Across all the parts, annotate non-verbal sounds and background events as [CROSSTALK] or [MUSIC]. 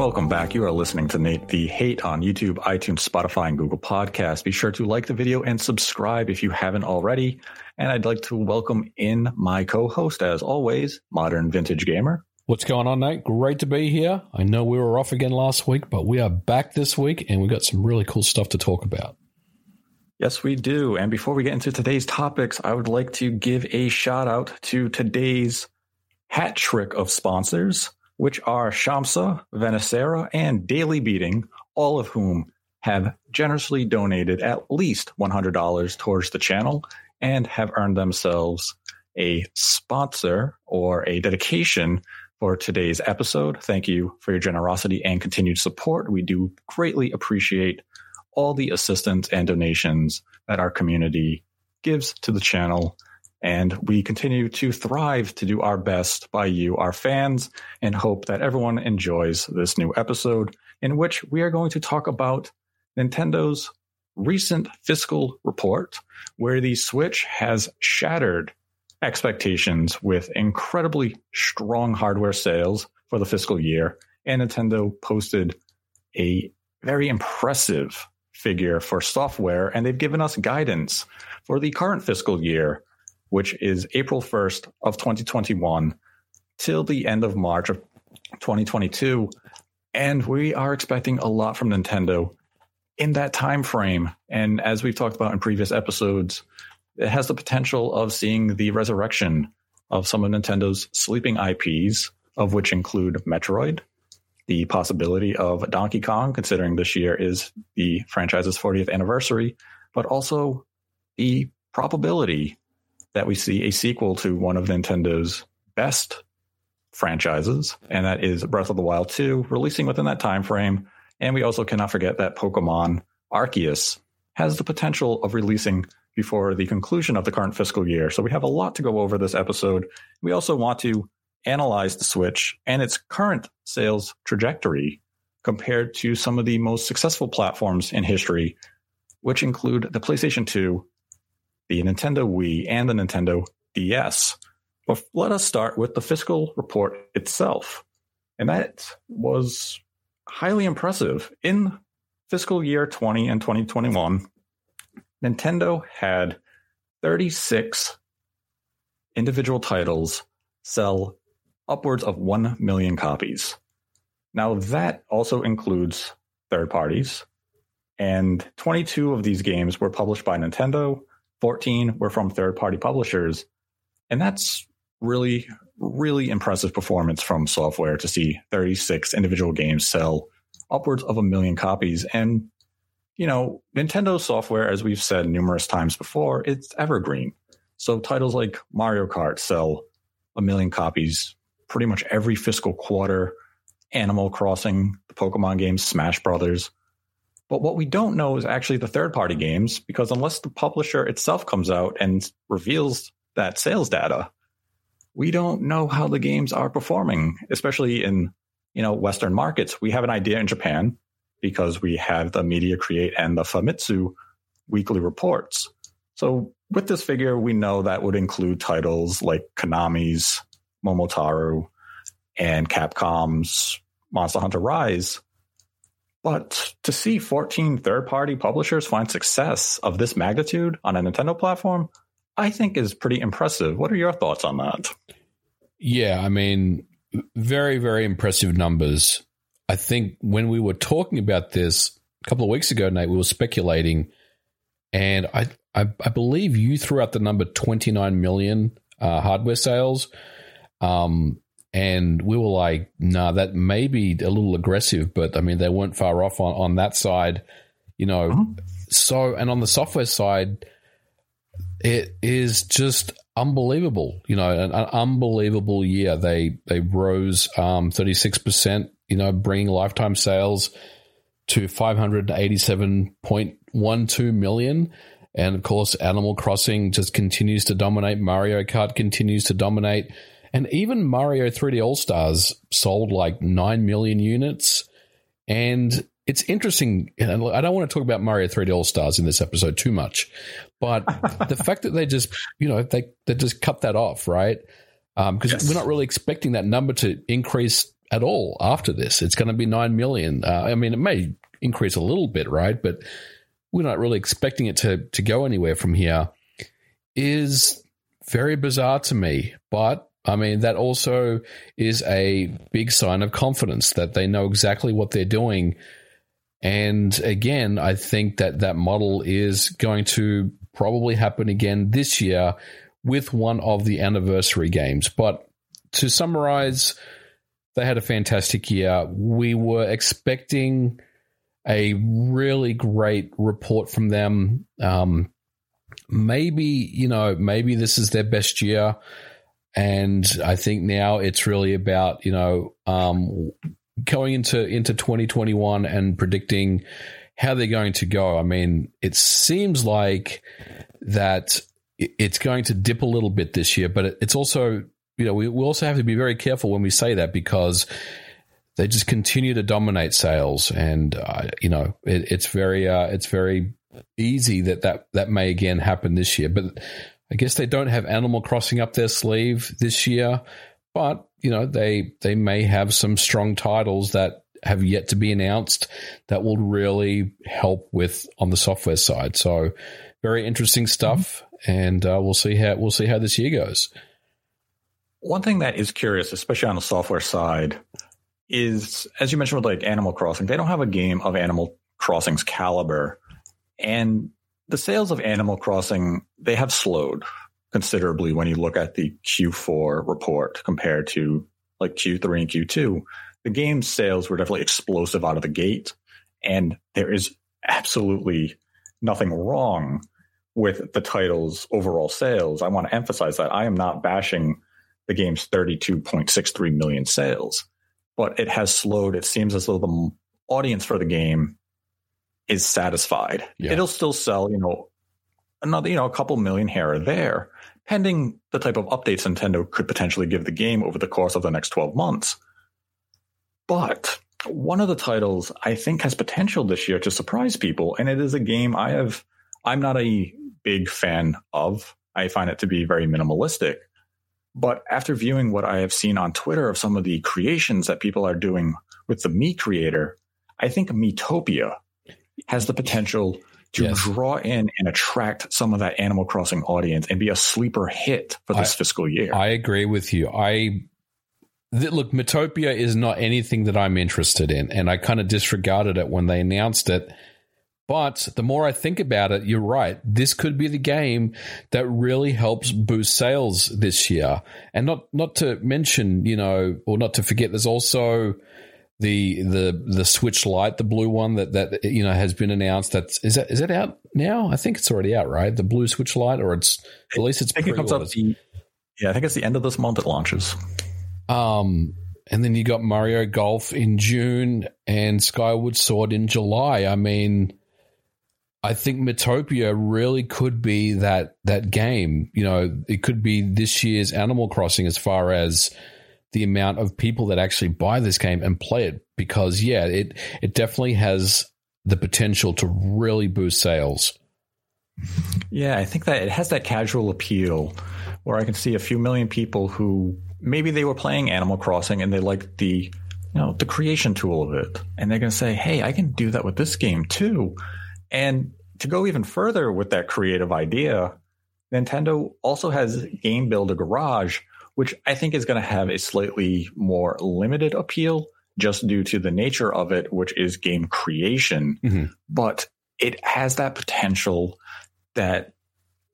Welcome back. You are listening to Nate the Hate on YouTube, iTunes, Spotify, and Google Podcasts. Be sure to like the video and subscribe if you haven't already. And I'd like to welcome in my co-host, as always, Modern Vintage Gamer. What's going on, Nate? Great to be here. I know we were off again last week, but we are back this week and we've got some really cool stuff to talk about. Yes, we do. And before we get into today's topics, I would like to give a shout out to today's hat trick of sponsors which are Shamsa, Venacera, and Daily Beating, all of whom have generously donated at least $100 towards the channel and have earned themselves a sponsor or a dedication for today's episode. Thank you for your generosity and continued support. We do greatly appreciate all the assistance and donations that our community gives to the channel and we continue to thrive to do our best by you, our fans, and hope that everyone enjoys this new episode in which we are going to talk about Nintendo's recent fiscal report, where the Switch has shattered expectations with incredibly strong hardware sales for the fiscal year. And Nintendo posted a very impressive figure for software, and they've given us guidance for the current fiscal year which is April 1st of 2021 till the end of March of 2022. And we are expecting a lot from Nintendo in that time frame. And as we've talked about in previous episodes, it has the potential of seeing the resurrection of some of Nintendo's sleeping IPs, of which include Metroid, the possibility of Donkey Kong, considering this year is the franchise's 40th anniversary, but also the probability that we see a sequel to one of Nintendo's best franchises, and that is Breath of the Wild 2, releasing within that time frame. And we also cannot forget that Pokemon Arceus has the potential of releasing before the conclusion of the current fiscal year. So we have a lot to go over this episode. We also want to analyze the Switch and its current sales trajectory compared to some of the most successful platforms in history, which include the PlayStation 2 the Nintendo Wii, and the Nintendo DS. But let us start with the fiscal report itself. And that was highly impressive. In fiscal year 20 and 2021, Nintendo had 36 individual titles sell upwards of 1 million copies. Now, that also includes third parties, and 22 of these games were published by Nintendo, 14 were from third party publishers. And that's really, really impressive performance from software to see 36 individual games sell upwards of a million copies. And, you know, Nintendo software, as we've said numerous times before, it's evergreen. So titles like Mario Kart sell a million copies pretty much every fiscal quarter. Animal Crossing, the Pokemon games, Smash Brothers. But what we don't know is actually the third party games because unless the publisher itself comes out and reveals that sales data, we don't know how the games are performing, especially in, you know, Western markets. We have an idea in Japan because we have the Media Create and the Famitsu weekly reports. So with this figure, we know that would include titles like Konami's Momotaro and Capcom's Monster Hunter Rise. But to see 14 third party publishers find success of this magnitude on a Nintendo platform, I think is pretty impressive. What are your thoughts on that? Yeah, I mean, very, very impressive numbers. I think when we were talking about this a couple of weeks ago, Nate, we were speculating, and I, I, I believe you threw out the number 29 million uh, hardware sales. Um, and we were like, nah, that may be a little aggressive, but I mean, they weren't far off on, on that side, you know. Mm-hmm. So, and on the software side, it is just unbelievable, you know, an, an unbelievable year. They they rose um, 36%, you know, bringing lifetime sales to 587.12 million. And of course, Animal Crossing just continues to dominate. Mario Kart continues to dominate. And even Mario 3D All Stars sold like 9 million units. And it's interesting. I don't want to talk about Mario 3D All Stars in this episode too much, but [LAUGHS] the fact that they just, you know, they, they just cut that off, right? Because um, yes. we're not really expecting that number to increase at all after this. It's going to be 9 million. Uh, I mean, it may increase a little bit, right? But we're not really expecting it to, to go anywhere from here is very bizarre to me. But I mean, that also is a big sign of confidence that they know exactly what they're doing. And again, I think that that model is going to probably happen again this year with one of the anniversary games. But to summarize, they had a fantastic year. We were expecting a really great report from them. Um, maybe, you know, maybe this is their best year. And I think now it's really about, you know, um, going into, into 2021 and predicting how they're going to go. I mean, it seems like that it's going to dip a little bit this year, but it's also, you know, we, we also have to be very careful when we say that because they just continue to dominate sales, and uh, you know, it, it's very, uh, it's very easy that, that that may again happen this year. But I guess they don't have Animal Crossing up their sleeve this year, but you know, they they may have some strong titles that have yet to be announced that will really help with on the software side. So very interesting stuff, and uh, we'll see how we'll see how this year goes. One thing that is curious, especially on the software side, is as you mentioned with like Animal Crossing, they don't have a game of Animal Crossing's caliber, and the sales of Animal Crossing they have slowed considerably when you look at the Q4 report compared to like Q3 and Q2. The game's sales were definitely explosive out of the gate, and there is absolutely nothing wrong with the title's overall sales. I want to emphasize that I am not bashing the game's 32.63 million sales, but it has slowed. It seems as though the audience for the game is satisfied. Yeah. It'll still sell, you know, another, you know, a couple million here or there, pending the type of updates Nintendo could potentially give the game over the course of the next 12 months. But one of the titles I think has potential this year to surprise people, and it is a game I have I'm not a big fan of. I find it to be very minimalistic. But after viewing what I have seen on Twitter of some of the creations that people are doing with the Mii creator, I think Miitopia has the potential to yes. draw in and attract some of that Animal Crossing audience and be a sleeper hit for this I, fiscal year. I agree with you. I look, Miitopia is not anything that I'm interested in, and I kind of disregarded it when they announced it. But the more I think about it, you're right. This could be the game that really helps boost sales this year. And not not to mention, you know, or not to forget, there's also the the the Switch Lite, the blue one that that you know has been announced. That's is that is that out now? I think it's already out, right? The blue Switch Lite, or it's at least it's. I think it comes up. The, yeah, I think it's the end of this month it launches. Um, and then you got Mario Golf in June and Skyward Sword in July. I mean, I think Miitopia really could be that that game. You know, it could be this year's Animal Crossing as far as the amount of people that actually buy this game and play it. Because yeah, it it definitely has the potential to really boost sales. Yeah, I think that it has that casual appeal where I can see a few million people who maybe they were playing Animal Crossing and they liked the you know the creation tool of it, and they're going to say, "Hey, I can do that with this game too." And to go even further with that creative idea, Nintendo also has Game Builder Garage, which I think is going to have a slightly more limited appeal just due to the nature of it, which is game creation. Mm-hmm. But it has that potential that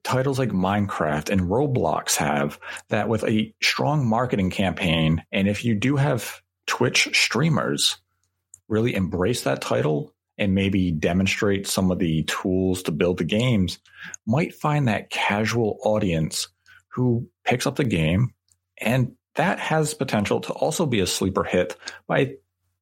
titles like Minecraft and Roblox have that with a strong marketing campaign. And if you do have Twitch streamers really embrace that title and maybe demonstrate some of the tools to build the games, might find that casual audience who picks up the game. And that has potential to also be a sleeper hit. But I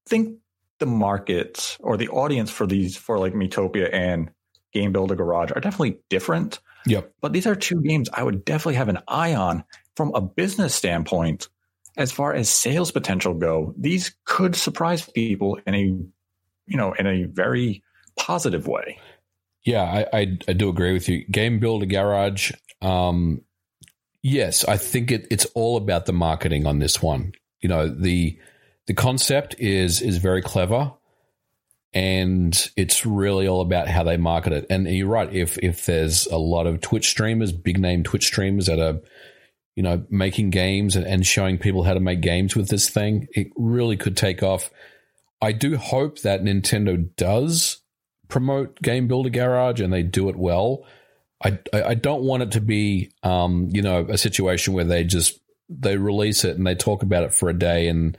think the market or the audience for these, for like Miitopia and Game Builder Garage are definitely different. Yep. But these are two games I would definitely have an eye on from a business standpoint. As far as sales potential go, these could surprise people in a, you know, in a very positive way. Yeah, I, I, I do agree with you. Game Builder Garage, um, yes, I think it, it's all about the marketing on this one. You know, the the concept is is very clever, and it's really all about how they market it. And you're right. If if there's a lot of Twitch streamers, big name Twitch streamers that are you know making games and, and showing people how to make games with this thing, it really could take off. I do hope that Nintendo does promote Game Builder Garage and they do it well. I, I don't want it to be, um, you know, a situation where they just they release it and they talk about it for a day and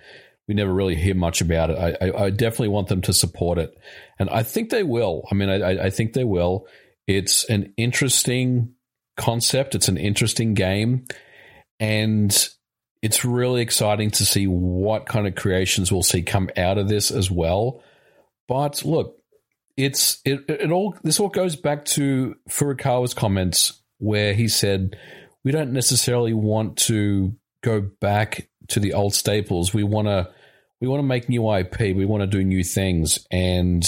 we never really hear much about it. I, I, I definitely want them to support it, and I think they will. I mean, I, I think they will. It's an interesting concept. It's an interesting game, and it's really exciting to see what kind of creations we'll see come out of this as well. But look, it's it, it all this all goes back to Furukawa's comments where he said we don't necessarily want to go back to the old staples. We want to we want to make new IP. We want to do new things. And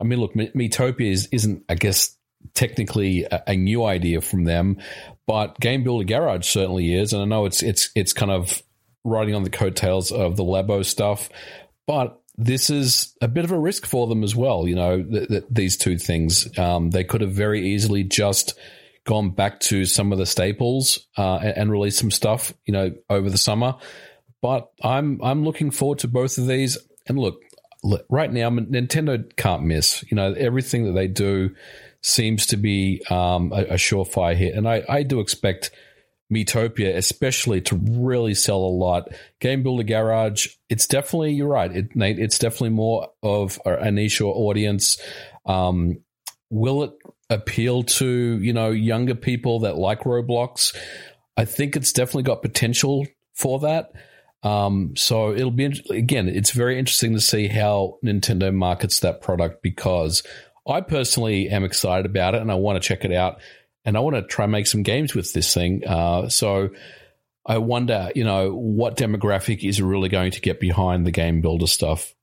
I mean, look, Miitopia is, isn't, I guess, technically a, a, new idea from them, but Game Builder Garage certainly is. And I know it's it's it's kind of riding on the coattails of the Labo stuff, but this is a bit of a risk for them as well. You know, th- th- these two things. Um, they could have very easily just gone back to some of the staples uh, and, and released some stuff, you know, over the summer. But I'm I'm looking forward to both of these. And look, look right now, Nintendo can't miss. You know, everything that they do seems to be um, a, a surefire hit, and I, I do expect Miitopia, especially to really sell a lot. Game Builder Garage, it's definitely you're right, it, Nate. It's definitely more of a niche audience. Um, will it appeal to you know younger people that like Roblox? I think it's definitely got potential for that. Um, so it'll be again, it's very interesting to see how Nintendo markets that product because I personally am excited about it and I want to check it out and I want to try and make some games with this thing. Uh, so I wonder, you know, what demographic is really going to get behind the game builder stuff?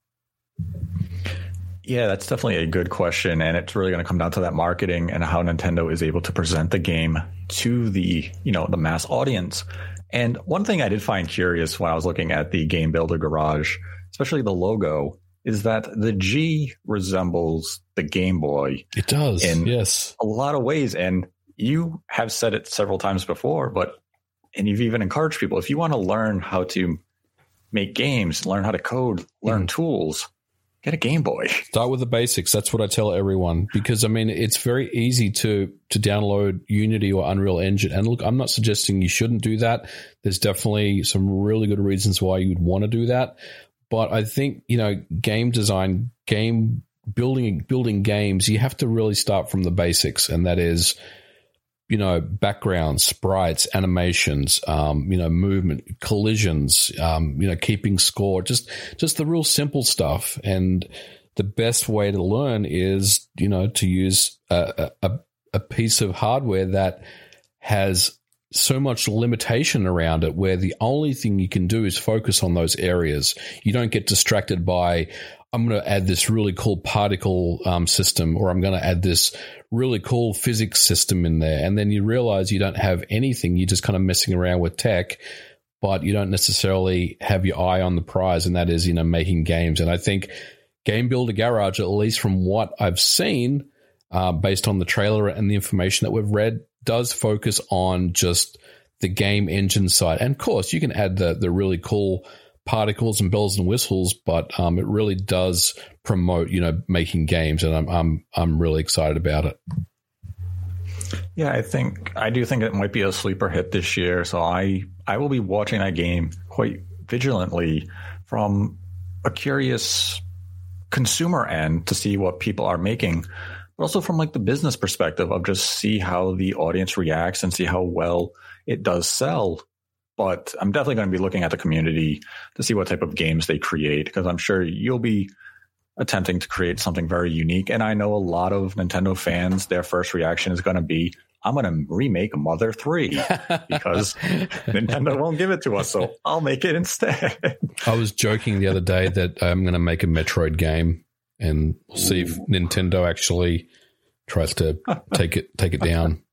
Yeah, that's definitely a good question. And it's really going to come down to that marketing and how Nintendo is able to present the game to the, you know, the mass audience. And one thing I did find curious when I was looking at the Game Builder Garage, especially the logo, is that the G resembles the Game Boy. It does. In yes. A lot of ways. And you have said it several times before, but and you've even encouraged people if you want to learn how to make games, learn how to code, learn mm. tools, get a Game Boy. [LAUGHS] Start with the basics. That's what I tell everyone because I mean it's very easy to to download Unity or Unreal Engine. And look, I'm not suggesting you shouldn't do that. There's definitely some really good reasons why you'd want to do that. But I think, you know, game design, game building building games, you have to really start from the basics and that is you know, backgrounds, sprites, animations, um, you know, movement, collisions, um, you know, keeping score, just just the real simple stuff. And the best way to learn is, you know, to use a, a, a piece of hardware that has so much limitation around it where the only thing you can do is focus on those areas. You don't get distracted by, I'm going to add this really cool particle um, system or I'm going to add this really cool physics system in there. And then you realize you don't have anything. You're just kind of messing around with tech, but you don't necessarily have your eye on the prize. And that is, you know, making games. And I think Game Builder Garage, at least from what I've seen, uh, based on the trailer and the information that we've read, does focus on just the game engine side. And of course, you can add the the really cool particles and bells and whistles, but um, it really does promote, you know, making games, and I'm I'm I'm really excited about it. Yeah, I think I do think it might be a sleeper hit this year. So I I will be watching that game quite vigilantly from a curious consumer end to see what people are making, but also from like the business perspective of just see how the audience reacts and see how well it does sell but I'm definitely going to be looking at the community to see what type of games they create because I'm sure you'll be attempting to create something very unique. And I know a lot of Nintendo fans, their first reaction is going to be, I'm going to remake Mother 3 [LAUGHS] because Nintendo won't give it to us. So I'll make it instead. I was joking the other day that I'm going to make a Metroid game and we'll see if Nintendo actually tries to take it take it down.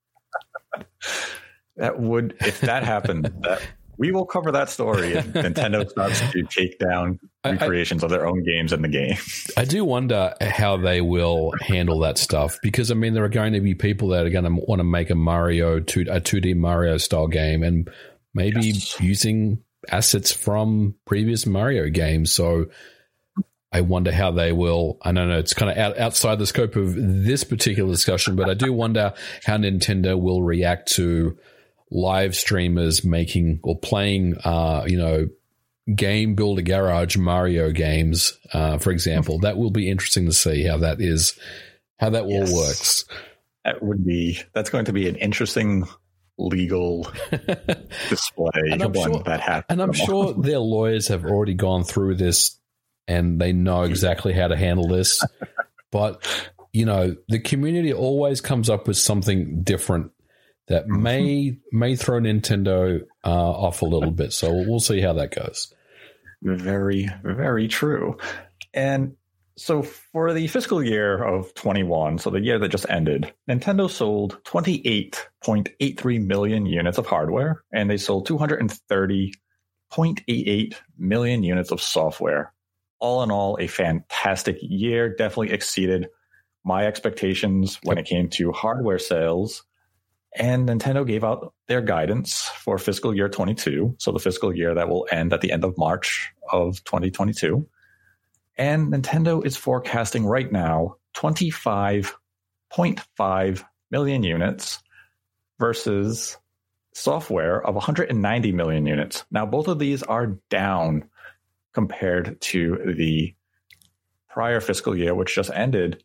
[LAUGHS] That would, if that happened, [LAUGHS] that we will cover that story if Nintendo starts to take down recreations I, of their own games in the game. I do wonder how they will handle that stuff because I mean there are going to be people that are going to want to make a Mario two a two D Mario style game and maybe yes. using assets from previous Mario games. So I wonder how they will. I don't know. It's kind of out, outside the scope of this particular discussion, but I do wonder how Nintendo will react to live streamers making or playing, uh, you know, game builder garage Mario games, uh, for example. That will be interesting to see how that is, how that yes. all works. That would be. That's going to be an interesting legal [LAUGHS] display and I'm sure, that happens. And I'm sure their lawyers have already gone through this and they know exactly how to handle this. [LAUGHS] but you know, the community always comes up with something different that mm-hmm. may may throw Nintendo uh, off a little bit. So we'll see how that goes. Very, very true. And so for the fiscal year of 21, so the year that just ended, Nintendo sold 28.83 million units of hardware and they sold 230.88 million units of software. All in all, a fantastic year. Definitely exceeded my expectations when it came to hardware sales. And Nintendo gave out their guidance for fiscal year 22. So the fiscal year that will end at the end of March of 2022. And Nintendo is forecasting right now 25.5 million units versus software of 190 million units. Now, both of these are down compared to the prior fiscal year, which just ended.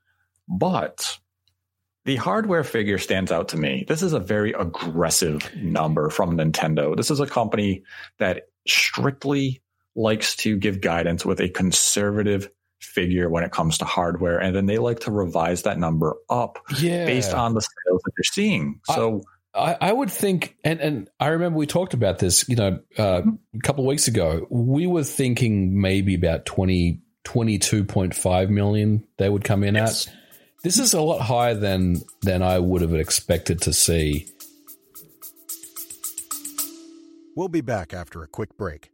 But the hardware figure stands out to me. This is a very aggressive number from Nintendo. This is a company that strictly likes to give guidance with a conservative figure when it comes to hardware, and then they like to revise that number up yeah. based on the sales that they're seeing. So. I, I, would think, and, and I remember we talked about this, you know, uh, a couple of weeks ago. We were thinking maybe about 20, 22.5 million they would come in yes. at. This is a lot higher than than I would have expected to see. We'll be back after a quick break.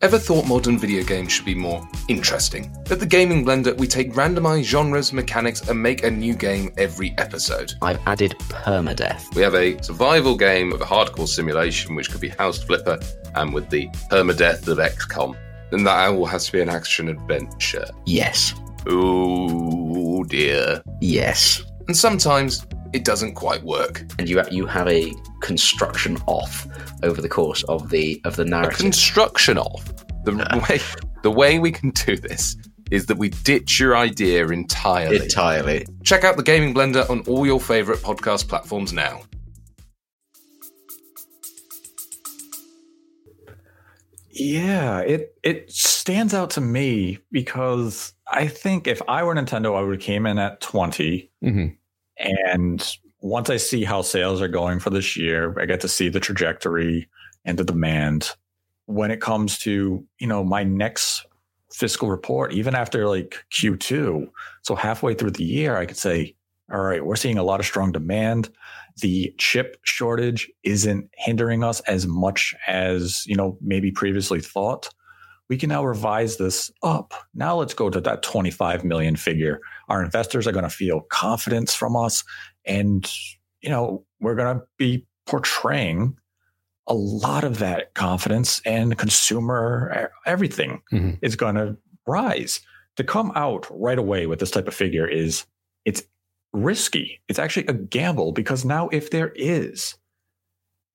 Ever thought modern video games should be more interesting? At the Gaming Blender, we take randomized genres, mechanics, and make a new game every episode. I've added permadeath. We have a survival game of a hardcore simulation, which could be House Flipper, and with the permadeath of XCOM. Then that all has to be an action adventure. Yes. Oh dear. Yes. And sometimes it doesn't quite work. And you you have a construction off over the course of the of the narrative. A construction off. The [LAUGHS] [LAUGHS] way the way we can do this is that we ditch your idea entirely. Entirely. Check out the Gaming Blender on all your favorite podcast platforms now. Yeah, it it stands out to me because I think if I were Nintendo, I would have came in at 20 mm-hmm. and once I see how sales are going for this year, I get to see the trajectory and the demand. When it comes to, you know, my next fiscal report, even after like Q2, so halfway through the year, I could say, all right, we're seeing a lot of strong demand. The chip shortage isn't hindering us as much as, you know, maybe previously thought. We can now revise this up. Now let's go to that 25 million figure. Our investors are going to feel confidence from us and, you know, we're going to be portraying a lot of that confidence and consumer everything mm-hmm. is going to rise. To come out right away with this type of figure is it's risky. It's actually a gamble because now if there is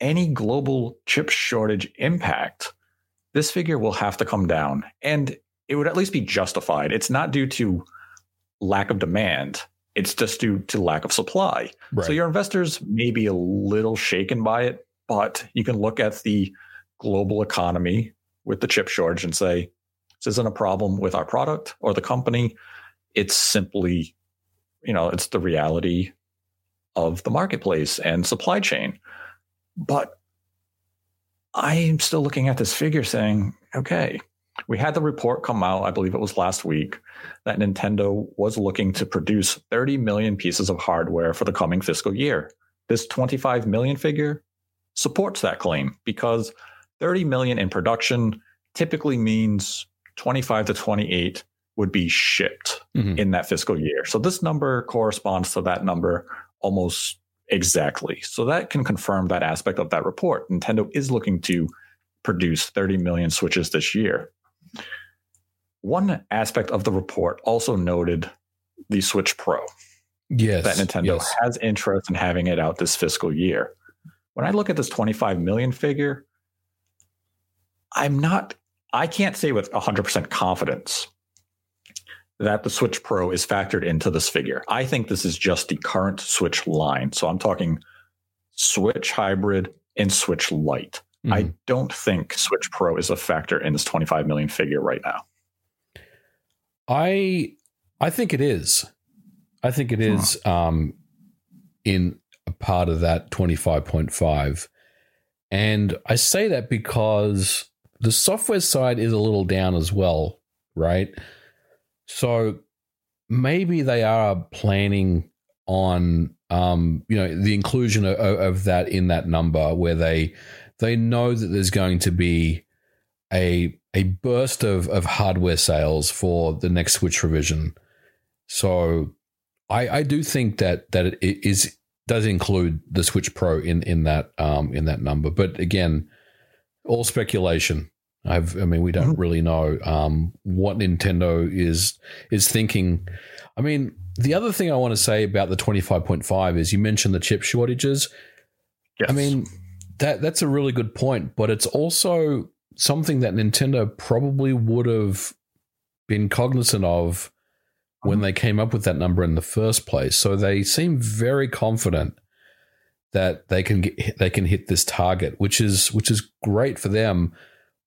any global chip shortage impact, this figure will have to come down and it would at least be justified. It's not due to lack of demand. It's just due to lack of supply. Right. So your investors may be a little shaken by it, but you can look at the global economy with the chip shortage and say, this isn't a problem with our product or the company. It's simply, you know, it's the reality of the marketplace and supply chain. But I'm still looking at this figure saying, okay, we had the report come out, I believe it was last week, that Nintendo was looking to produce 30 million pieces of hardware for the coming fiscal year. This 25 million figure supports that claim because 30 million in production typically means 25 to 28 would be shipped Mhm. in that fiscal year. So this number corresponds to that number almost exactly. So that can confirm that aspect of that report. Nintendo is looking to produce 30 million Switches this year. One aspect of the report also noted the Switch Pro Yes. that Nintendo yes. has interest in having it out this fiscal year. When I look at this 25 million figure, I'm not, I can't say with 100% confidence that the Switch Pro is factored into this figure. I think this is just the current Switch line. So I'm talking Switch Hybrid and Switch Lite. I Mhm. don't think Switch Pro is a factor in this 25 million figure right now. I I think it is. I think it is um, in a part of that twenty five point five, and I say that because the software side is a little down as well, right? So maybe they are planning on um, you know the inclusion of, of that in that number where they they know that there's going to be a a burst of, of hardware sales for the next Switch revision. So I, I do think that that it is does include the Switch Pro in in that um, in that number. But again, all speculation. I've I mean we don't really know um, what Nintendo is is thinking. I mean the other thing I want to say about the twenty five point five is you mentioned the chip shortages. Yes. I mean, that that's a really good point, but it's also something that Nintendo probably would have been cognizant of when they came up with that number in the first place. So they seem very confident that they can get they can hit this target, which is which is great for them.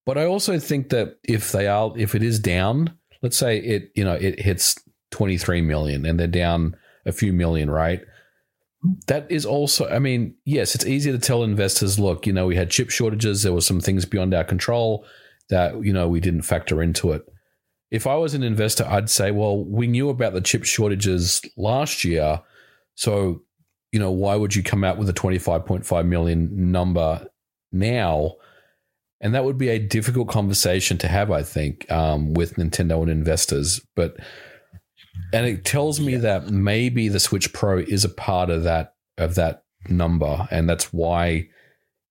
But I also think that if they are if it is down, let's say it you know it hits 23 million and they're down a few million, right? that is also i mean yes it's easy to tell investors look you know we had chip shortages there were some things beyond our control that you know we didn't factor into it if i was an investor i'd say well we knew about the chip shortages last year so you know why would you come out with a 25.5 million number now and that would be a difficult conversation to have i think um, with nintendo and investors but and it tells me that maybe the Switch Pro is a part of that of that number, and that's why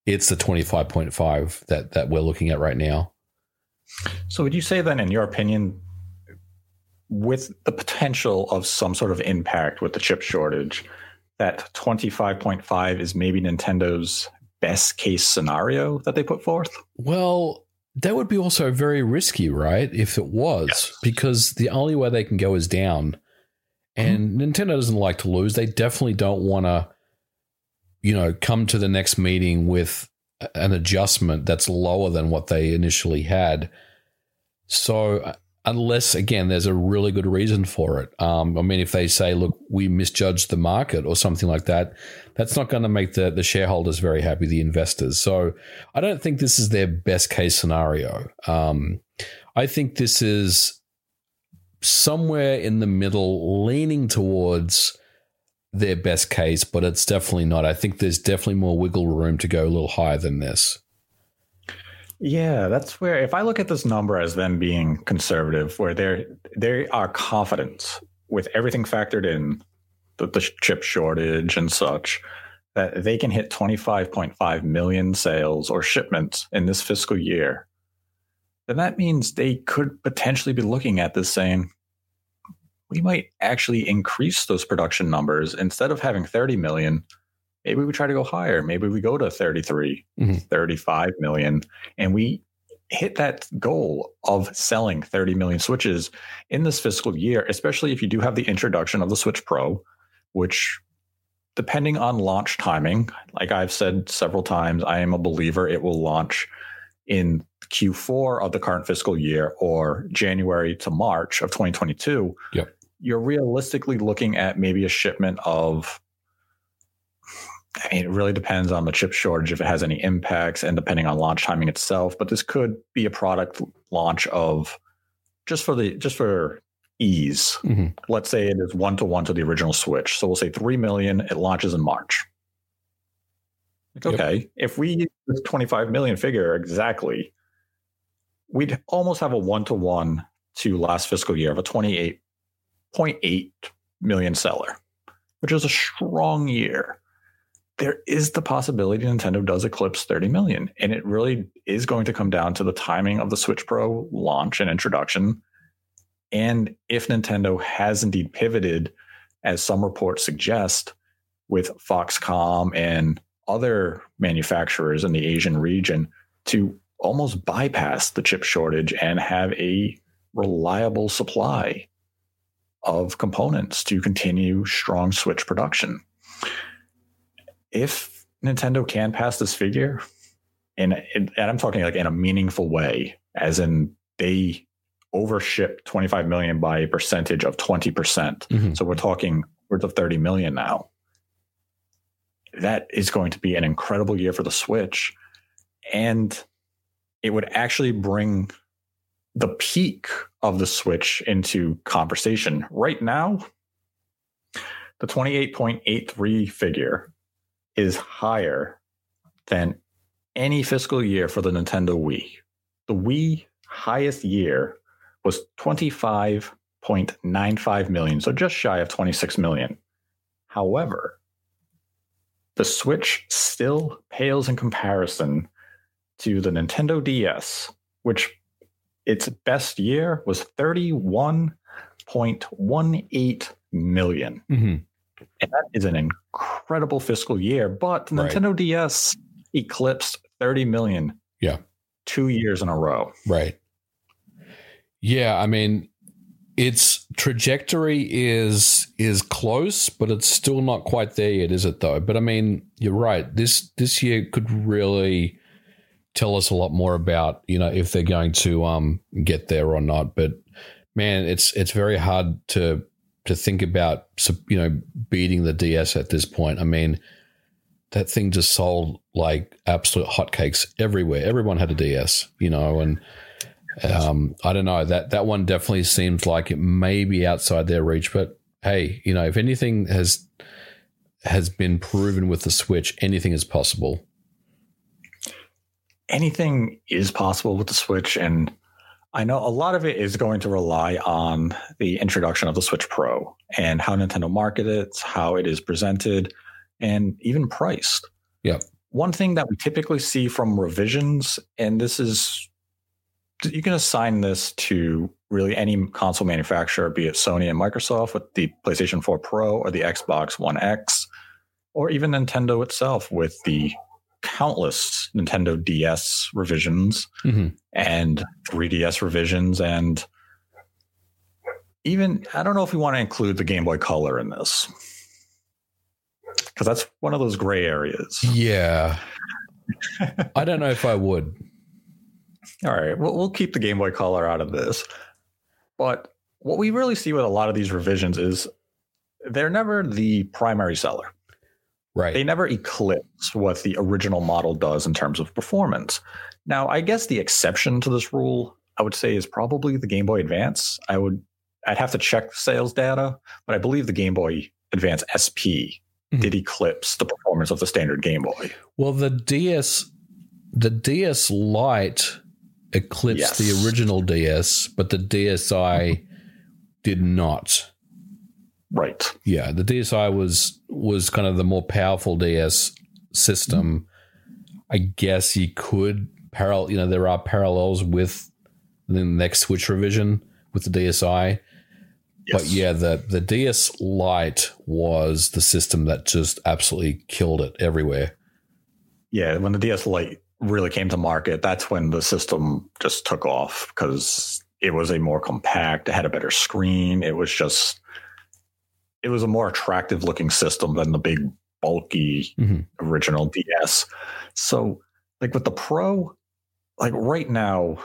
it's the twenty five point five that that we're looking at right now. So would you say then, in your opinion, with the potential of some sort of impact with the chip shortage, that 25.5 is maybe Nintendo's best case scenario that they put forth? Well, that would be also very risky, right? If it was, Yes. because the only way they can go is down. And Nintendo doesn't like to lose. They definitely don't want to, you know, come to the next meeting with an adjustment that's lower than what they initially had. So, uh, unless again, there's a really good reason for it. Um, I mean, if they say, "Look, we misjudged the market" or something like that, that's not going to make the the shareholders very happy, the investors. So, I don't think this is their best case scenario. Um, I think this is somewhere in the middle, leaning towards their best case, but it's definitely not. I think there's definitely more wiggle room to go a little higher than this. Yeah, that's where if I look at this number as them being conservative, where they're they are confident with everything factored in, the, the chip shortage and such, that they can hit 25.5 million sales or shipments in this fiscal year, then that means they could potentially be looking at this saying, we might actually increase those production numbers instead of having 30 million. Maybe we try to go higher. Maybe we go to 33, Mhm. 35 million, and we hit that goal of selling 30 million switches in this fiscal year, especially if you do have the introduction of the Switch Pro, which, depending on launch timing, like I've said several times, I am a believer it will launch in Q4 of the current fiscal year or January to March of 2022. Yep. You're realistically looking at maybe a shipment of I mean, it really depends on the chip shortage if it has any impacts and depending on launch timing itself. But this could be a product launch of just for the just for ease. Mhm. Let's say it is one to one to the original Switch. So we'll say three million. It launches in March. Like, Yep. okay, if we use this 25 million figure exactly, we'd almost have a one to one to last fiscal year of a 28.8 million seller, which is a strong year. There is the possibility Nintendo does eclipse 30 million, and it really is going to come down to the timing of the Switch Pro launch and introduction. And if Nintendo has indeed pivoted, as some reports suggest, with Foxconn and other manufacturers in the Asian region to almost bypass the chip shortage and have a reliable supply of components to continue strong Switch production. If Nintendo can pass this figure, and, and I'm talking like in a meaningful way, as in they overship 25 million by a percentage of 20%. percent mm hmm So we're talking worth of 30 million now. That is going to be an incredible year for the Switch. And it would actually bring the peak of the Switch into conversation. Right now, the 28.83 figure is higher than any fiscal year for the Nintendo Wii. The Wii highest year was 25.95 million, so just shy of 26 million. However, the Switch still pales in comparison to the Nintendo DS, which its best year was 31.18 million. Mm-hmm. And that is an incredible fiscal year, but the right. Nintendo DS eclipsed 30 million. Yeah. Two years in a row. Right. Yeah, I mean, its trajectory is is close, but it's still not quite there yet, is it though? But I mean, you're right. This this year could really tell us a lot more about you know if they're going to um, get there or not. But man, it's it's very hard to to think about you know beating the DS at this point. I mean, that thing just sold like absolute hotcakes everywhere. Everyone had a DS, you know, and um, I don't know that that one definitely seems like it may be outside their reach. But hey, you know, if anything has has been proven with the Switch, anything is possible anything is possible with the Switch. And I know a lot of it is going to rely on the introduction of the Switch Pro and how Nintendo markets it, how it is presented, and even priced. Yeah. One thing that we typically see from revisions, and this is you can assign this to really any console manufacturer, be it Sony and Microsoft with the PlayStation 4 Pro or the Xbox One X, or even Nintendo itself with the countless Nintendo DS revisions mm-hmm. and 3DS revisions and even I don't know if we want to include the Game Boy Color in this because that's one of those gray areas. Yeah, [LAUGHS] I don't know if I would. All right, we'll, we'll keep the Game Boy Color out of this, but what we really see with a lot of these revisions is they're never the primary seller. Right. They never eclipse what the original model does in terms of performance. Now, I guess the exception to this rule, I would say, is probably the Game Boy Advance. I would, I'd have to check sales data, but I believe the Game Boy Advance SP mm-hmm. did eclipse the performance of the standard Game Boy. Well, the DS, the DS Lite eclipsed yes. the original DS, but the DSi did not. Right. Yeah, the DSi was was kind of the more powerful DS system. I guess you could parallel. You know, there are parallels with the next Switch revision with the DSi. Yes. But yeah, the the DS Lite was the system that just absolutely killed it everywhere. Yeah, when the DS Lite really came to market, that's when the system just took off because it was a more compact, it had a better screen, it was just it was a more attractive looking system than the big bulky mm-hmm. original DS. So like with the Pro, like right now,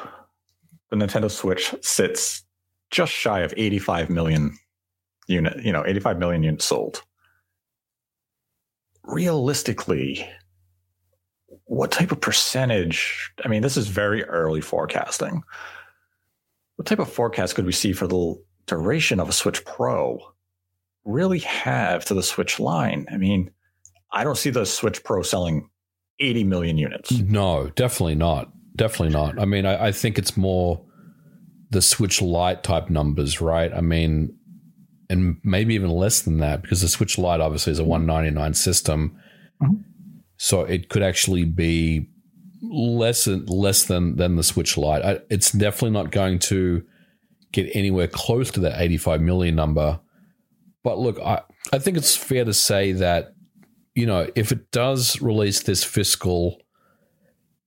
the Nintendo Switch sits just shy of 85 million unit, you know, 85 million units sold. Realistically, what type of percentage? I mean, this is very early forecasting. What type of forecast could we see for the duration of a Switch Pro really have to the Switch line. I mean, I don't see the Switch Pro selling 80 million units. No, definitely not. definitely not. I mean, I, I think it's more the Switch Lite type numbers, right? I mean, and maybe even less than that because the Switch Lite obviously is a 199 system. Mhm. So it could actually be less less than than the Switch Lite. It's definitely not going to get anywhere close to that 85 million number. But look, I, I think it's fair to say that you know if it does release this fiscal,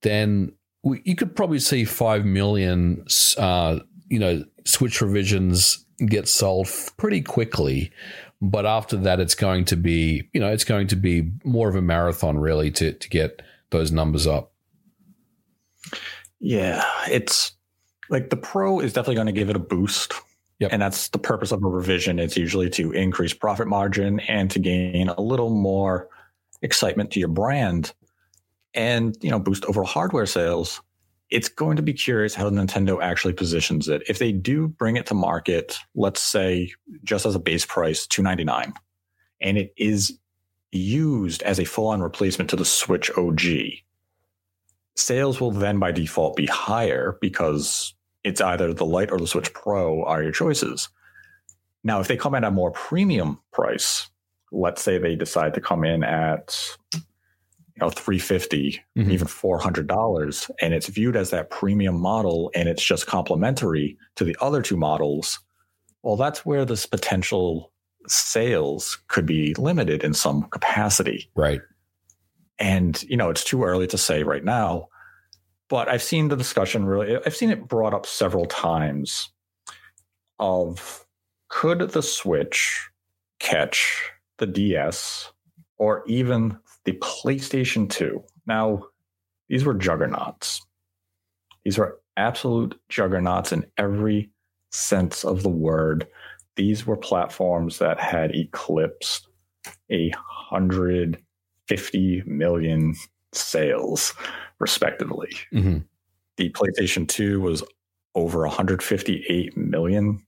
then we, you could probably see five million, uh, you know, Switch revisions get sold pretty quickly. But after that, it's going to be, you know, it's going to be more of a marathon, really, to to get those numbers up. Yeah, it's like the Pro is definitely going to give it a boost. Yep. And that's the purpose of a revision. It's usually to increase profit margin and to gain a little more excitement to your brand and, you know, boost overall hardware sales. It's going to be curious how Nintendo actually positions it. If they do bring it to market, let's say just as a base price, 299 and it is used as a full-on replacement to the Switch OG, sales will then by default be higher because it's either the Lite or the Switch Pro are your choices. Now, if they come at a more premium price, let's say they decide to come in at you know 350 Mhm. even $400 and it's viewed as that premium model and it's just complementary to the other two models well that's where this potential sales could be limited in some capacity Right. and you know it's too early to say right now but i've seen the discussion really i've seen it brought up several times of could the switch catch the ds or even the playstation 2 now these were juggernauts. These were absolute juggernauts in every sense of the word. These were platforms that had eclipsed a hundred 50 million sales, respectively. hmm The PlayStation 2 was over 158 million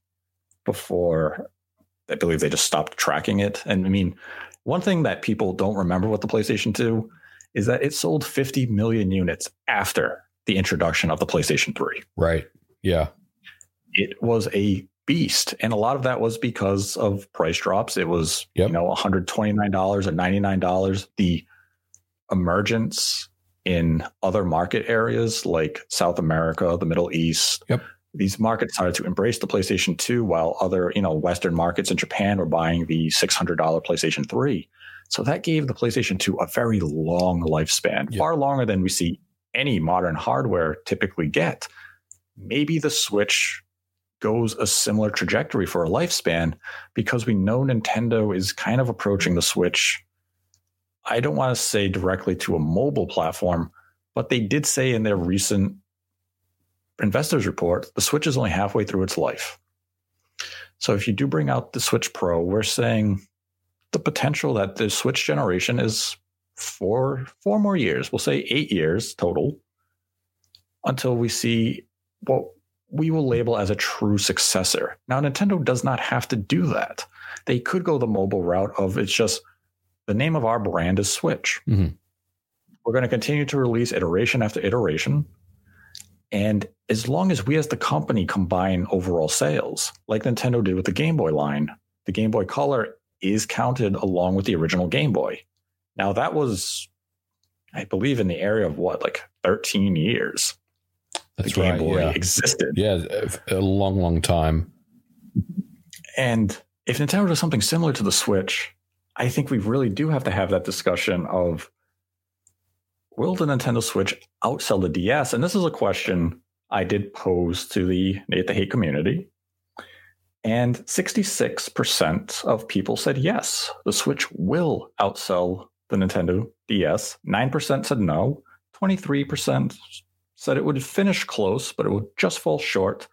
before I believe they just stopped tracking it. And I mean, one thing that people don't remember with the PlayStation 2 is that it sold 50 million units after the introduction of the PlayStation 3 Right. Yeah. it was a beast and a lot of that was because of price drops it was Yep. you know $129 or $99 the emergence in other market areas like south america the middle east Yep. These markets started to embrace the playstation 2 while other you know western markets in japan were buying the $600 playstation 3 so that gave the playstation 2 a very long lifespan Yep. far longer than we see any modern hardware typically get maybe the switch goes a similar trajectory for a lifespan because we know Nintendo is kind of approaching the Switch. I don't want to say directly to a mobile platform, but they did say in their recent investors report the Switch is only halfway through its life. So if you do bring out the Switch Pro, we're saying the potential that the Switch generation is four four more years. We'll say eight years total until we see what we will label as a true successor. Now, Nintendo does not have to do that. They could go the mobile route of it's just the name of our brand is Switch. Mhm. We're going to continue to release iteration after iteration. And as long as we as the company combine overall sales, like Nintendo did with the Game Boy line, the Game Boy Color is counted along with the original Game Boy. Now, that was, I believe, in the area of what, like 13 years That's the Game right. Boy Yeah. existed. Yeah. A a long, long time. And if Nintendo does something similar to the Switch, I think we really do have to have that discussion of will the Nintendo Switch outsell the DS? And this is a question I did pose to the Nate the Hate community. And 66% of people said yes, the Switch will outsell the Nintendo DS. 9% said no. 23% said it would finish close, but it would just fall short.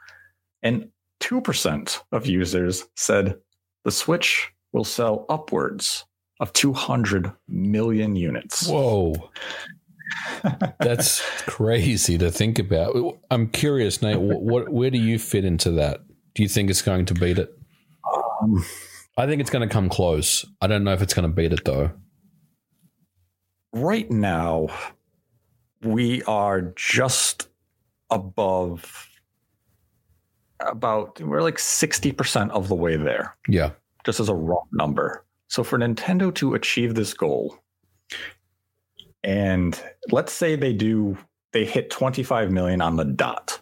And 2% of users said the Switch will sell upwards of 200 million units. Whoa. That's crazy to think about. I'm curious, Nate. What, where do you fit into that? Do you think it's going to beat it? Um, I think it's going to come close. I don't know if it's going to beat it though. right now, we are just above about we're like 60% of the way there Yeah. just as a rough number. So for Nintendo to achieve this goal, and let's say they do, they hit 25 million on the dot,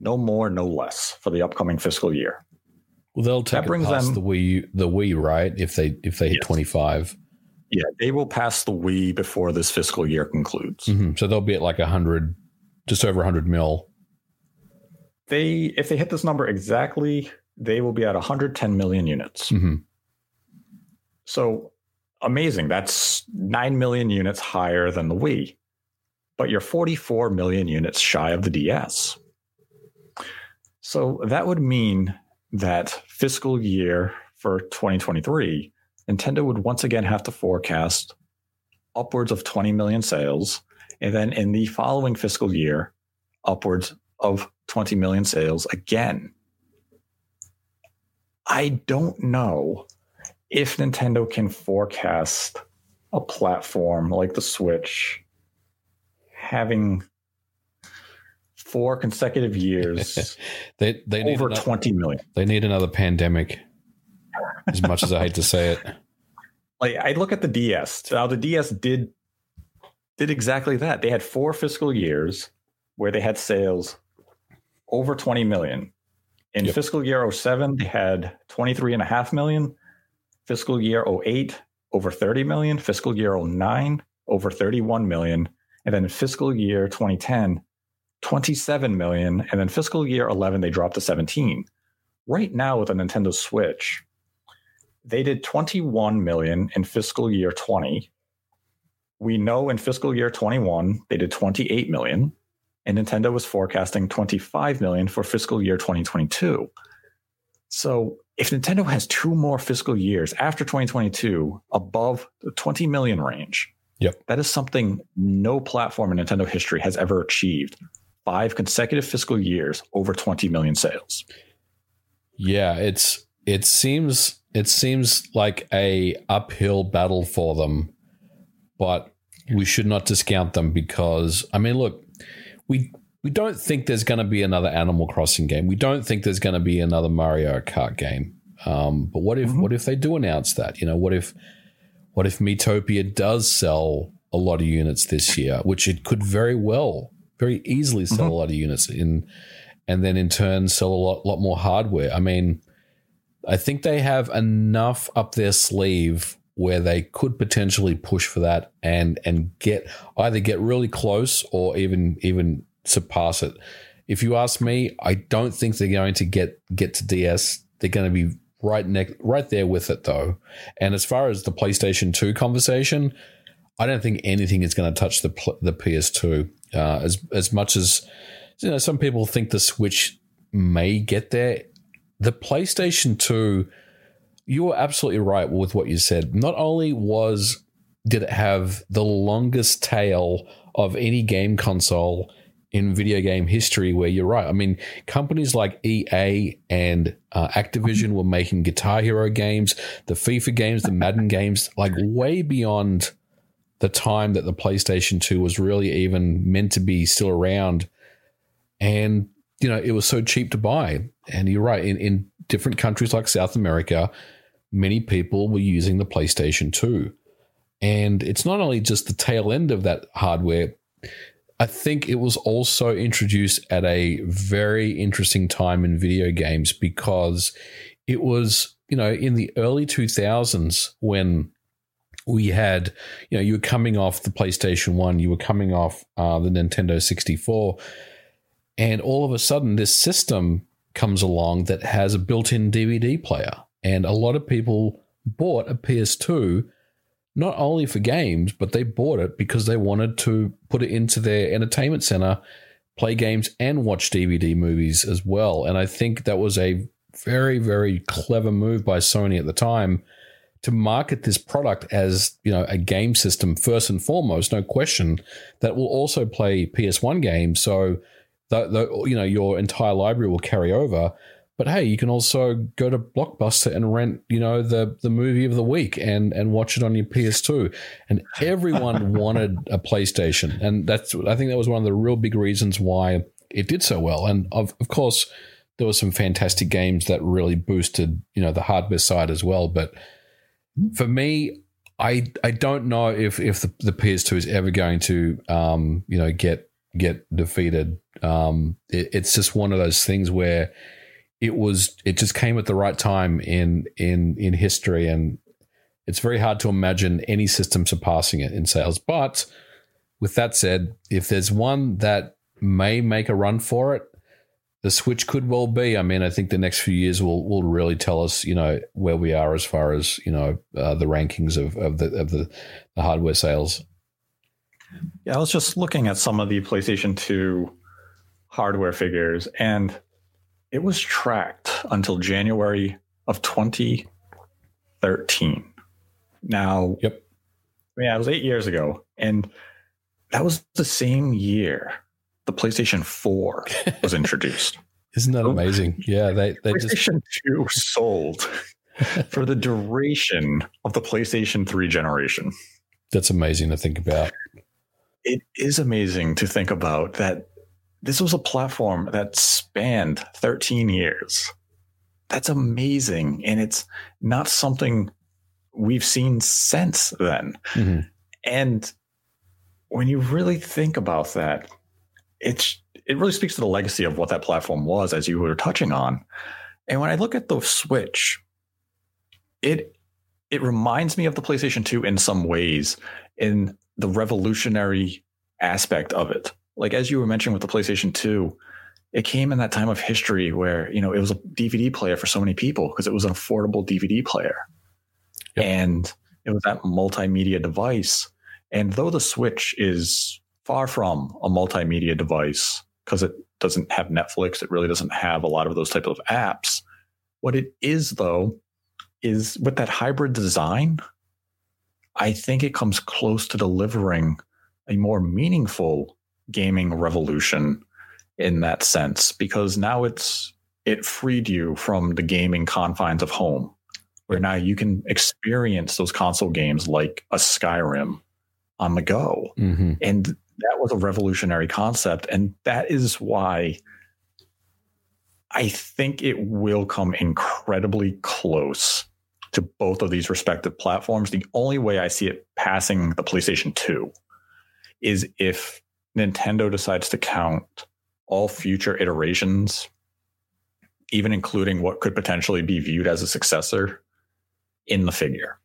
no more, no less for the upcoming fiscal year. Well, they'll take That brings past them- the Wii, the Wii, right? If they if they hit Yes. twenty five, Yeah, they will pass the Wii before this fiscal year concludes. mm-hmm. so they'll be at like hundred, just over hundred mil. They, if they hit this number exactly, they will be at 110 million units. hmm So amazing. That's 9 million units higher than the Wii, but you're 44 million units shy of the DS. So that would mean that fiscal year for 2023, Nintendo would once again have to forecast upwards of 20 million sales. And then in the following fiscal year, upwards of 20 million sales again. I don't know if Nintendo can forecast a platform like the Switch having four consecutive years [LAUGHS] They they need over ano- 20 million. they need another pandemic. As much as I hate to say it, Like I look at the DS. Now the DS did did exactly that. They had four fiscal years where they had sales over 20 million. In Yep. fiscal year 07, they had 23 and a half million. Fiscal year 08, over 30 million. Fiscal year 09, over 31 million. And then fiscal year 2010, 27 million. And then fiscal year 11, they dropped to 17. Right now with the Nintendo Switch, they did 21 million in fiscal year 20. We know in fiscal year 21, they did 28 million, and Nintendo was forecasting 25 million for fiscal year 2022. So if Nintendo has two more fiscal years after 2022 above the 20 million range, Yep. that is something no platform in Nintendo history has ever achieved. Five consecutive fiscal years over 20 million sales. yeah, it's it seems it seems like a uphill battle for them, but we should not discount them because I mean, look, we we don't think there's going to be another Animal Crossing game. We don't think there's going to be another Mario Kart game. Um, but what if Mhm. what if they do announce that? You know, what if what if Miitopia does sell a lot of units this year, which it could very well, very easily sell Mhm. a lot of units in, and then in turn sell a lot lot more hardware. I mean, I think they have enough up their sleeve where they could potentially push for that and and get either get really close or even even surpass it. If you ask me, I don't think they're going to get get to DS. They're going to be right next right there with it though. And as far as the PlayStation 2 conversation, I don't think anything is going to touch the the PS2 uh, as as much as you know some people think the Switch may get there. The PlayStation 2 you were absolutely right with what you said. Not only was did it have the longest tail of any game console in video game history, where you're right. I mean, companies like EA and uh, Activision were making Guitar Hero games, the FIFA games, the Madden games, like way beyond the time that the PlayStation 2 was really even meant to be still around. And, you know, it was so cheap to buy. And you're right, in, in different countries like South America, many people were using the PlayStation 2. And it's not only just the tail end of that hardware, I think it was also introduced at a very interesting time in video games because it was, you know, in the early 2000s when we had, you know, you were coming off the PlayStation 1, you were coming off uh, the Nintendo 64, and all of a sudden this system comes along that has a built in DVD player. And a lot of people bought a PS2 not only for games, but they bought it because they wanted to put it into their entertainment center, play games, and watch DVD movies as well. And I think that was a very, very clever move by Sony at the time to market this product as you know a game system first and foremost, no question, that will also play PS1 games. So, the, the, you know, your entire library will carry over. But hey, you can also go to Blockbuster and rent, you know, the the movie of the week and and watch it on your PS2. And everyone [LAUGHS] wanted a PlayStation, and that's I think that was one of the real big reasons why it did so well. And of of course, there were some fantastic games that really boosted, you know, the hardware side as well. But for me, I I don't know if if the, the PS2 is ever going to um, you know get get defeated. Um, it, it's just one of those things where it was it just came at the right time in in in history, and it's very hard to imagine any system surpassing it in sales. But with that said, if there's one that may make a run for it, the Switch could well be. I mean, I think the next few years will will really tell us, you know, where we are as far as you know uh, the rankings of, of the of the, the hardware sales. Yeah, I was just looking at some of the PlayStation 2 hardware figures, and it was tracked until January of 2013. Now, Yep. yeah, it was eight years ago, and that was the same year the PlayStation 4 was [LAUGHS] introduced. Isn't that oh. amazing? Yeah, they they just PlayStation 2 sold for the duration of the PlayStation 3 generation. that's amazing to think about. It is amazing to think about that this was a platform that spanned 13 years. That's amazing. And it's not something we've seen since then. Mhm. And when you really think about that, it's it really speaks to the legacy of what that platform was, as you were touching on. And when I look at the Switch, it it reminds me of the PlayStation 2 in some ways, in the revolutionary aspect of it. Like as you were mentioning with the PlayStation 2, it came in that time of history where, you know, it was a DVD player for so many people because it was an affordable DVD player. Yep. And it was that multimedia device. And though the Switch is far from a multimedia device because it doesn't have Netflix, it really doesn't have a lot of those type of apps. What it is though is with that hybrid design, I think it comes close to delivering a more meaningful gaming revolution in that sense because now it's it freed you from the gaming confines of home where now you can experience those console games like a Skyrim on the go. Hmm and that was a revolutionary concept and that is why i think it will come incredibly close to both of these respective platforms. The only way i see it passing the playstation 2 is if nintendo decides to count all future iterations even including what could potentially be viewed as a successor in the figure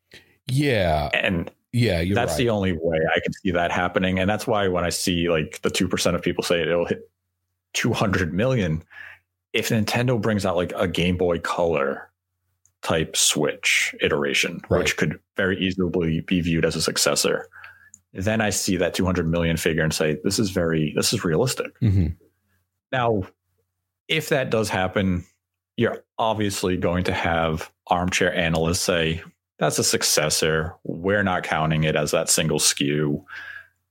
Yeah, and yeah, you're that's right. the only way I can see that happening. And that's why when I see like the 2% of people say it'll hit 200 million, if Nintendo brings out like a Game Boy Color type Switch iteration, Right. which could very easily be viewed as a successor, then I see that 200 million figure and say, this is very, this is realistic. Mhm. Now, if that does happen, you're obviously going to have armchair analysts say, that's a successor. We're not counting it as that single SKU.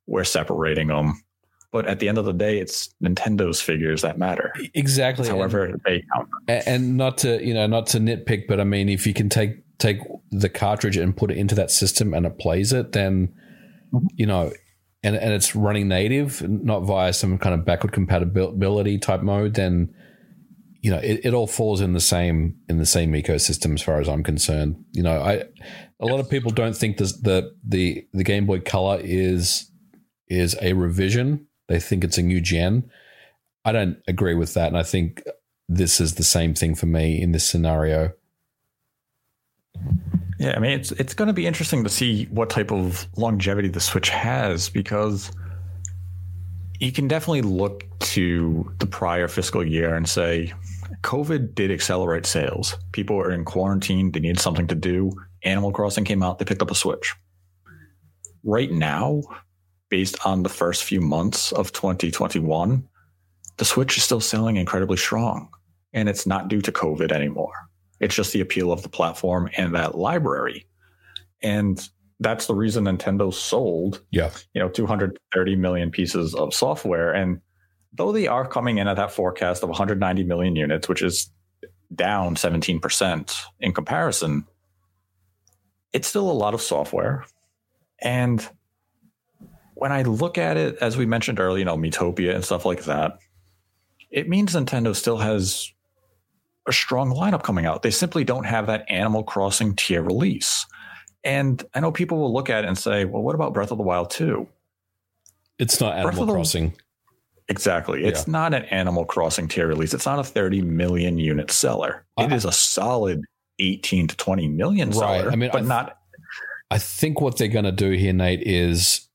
We're separating them. But at the end of the day, it's Nintendo's figures that matter. exactly. It's however they count. them. and, and not to you know not to nitpick, but I mean, if you can take take the cartridge and put it into that system and it plays it, then Mhm. you know, and and it's running native, not via some kind of backward compatibility type mode, then you know it, it all falls in the same in the same ecosystem as far as I'm concerned. You know, I a lot of people don't think this, the the the Game Boy Color is is a revision. They think it's a new gen. I don't agree with that, and I think this is the same thing for me in this scenario. Yeah, I mean it's it's going to be interesting to see what type of longevity the Switch has because you can definitely look to the prior fiscal year and say COVID did accelerate sales. People were in quarantine, they needed something to do. Animal Crossing came out, they picked up a Switch. Right now, based on the first few months of 2021, the Switch is still selling incredibly strong. And it's not due to COVID anymore. It's just the appeal of the platform and that library. And that's the reason Nintendo sold, Yeah, you know, 230 million pieces of software. And though they are coming in at that forecast of 190 million units, which is down 17% in comparison, it's still a lot of software. And when I look at it, as we mentioned earlier, you know, Miitopia and stuff like that, it means Nintendo still has a strong lineup coming out. They simply don't have that Animal Crossing tier release. And I know people will look at it and say, well, what about Breath of the Wild 2? It's not Animal the- Crossing. Exactly. It's Yeah. not an Animal Crossing tier release. It's not a 30 million unit seller. It I- is a solid 18 to 20 million Right. seller, I mean, but I- not I think what they're going to do here, Nate, is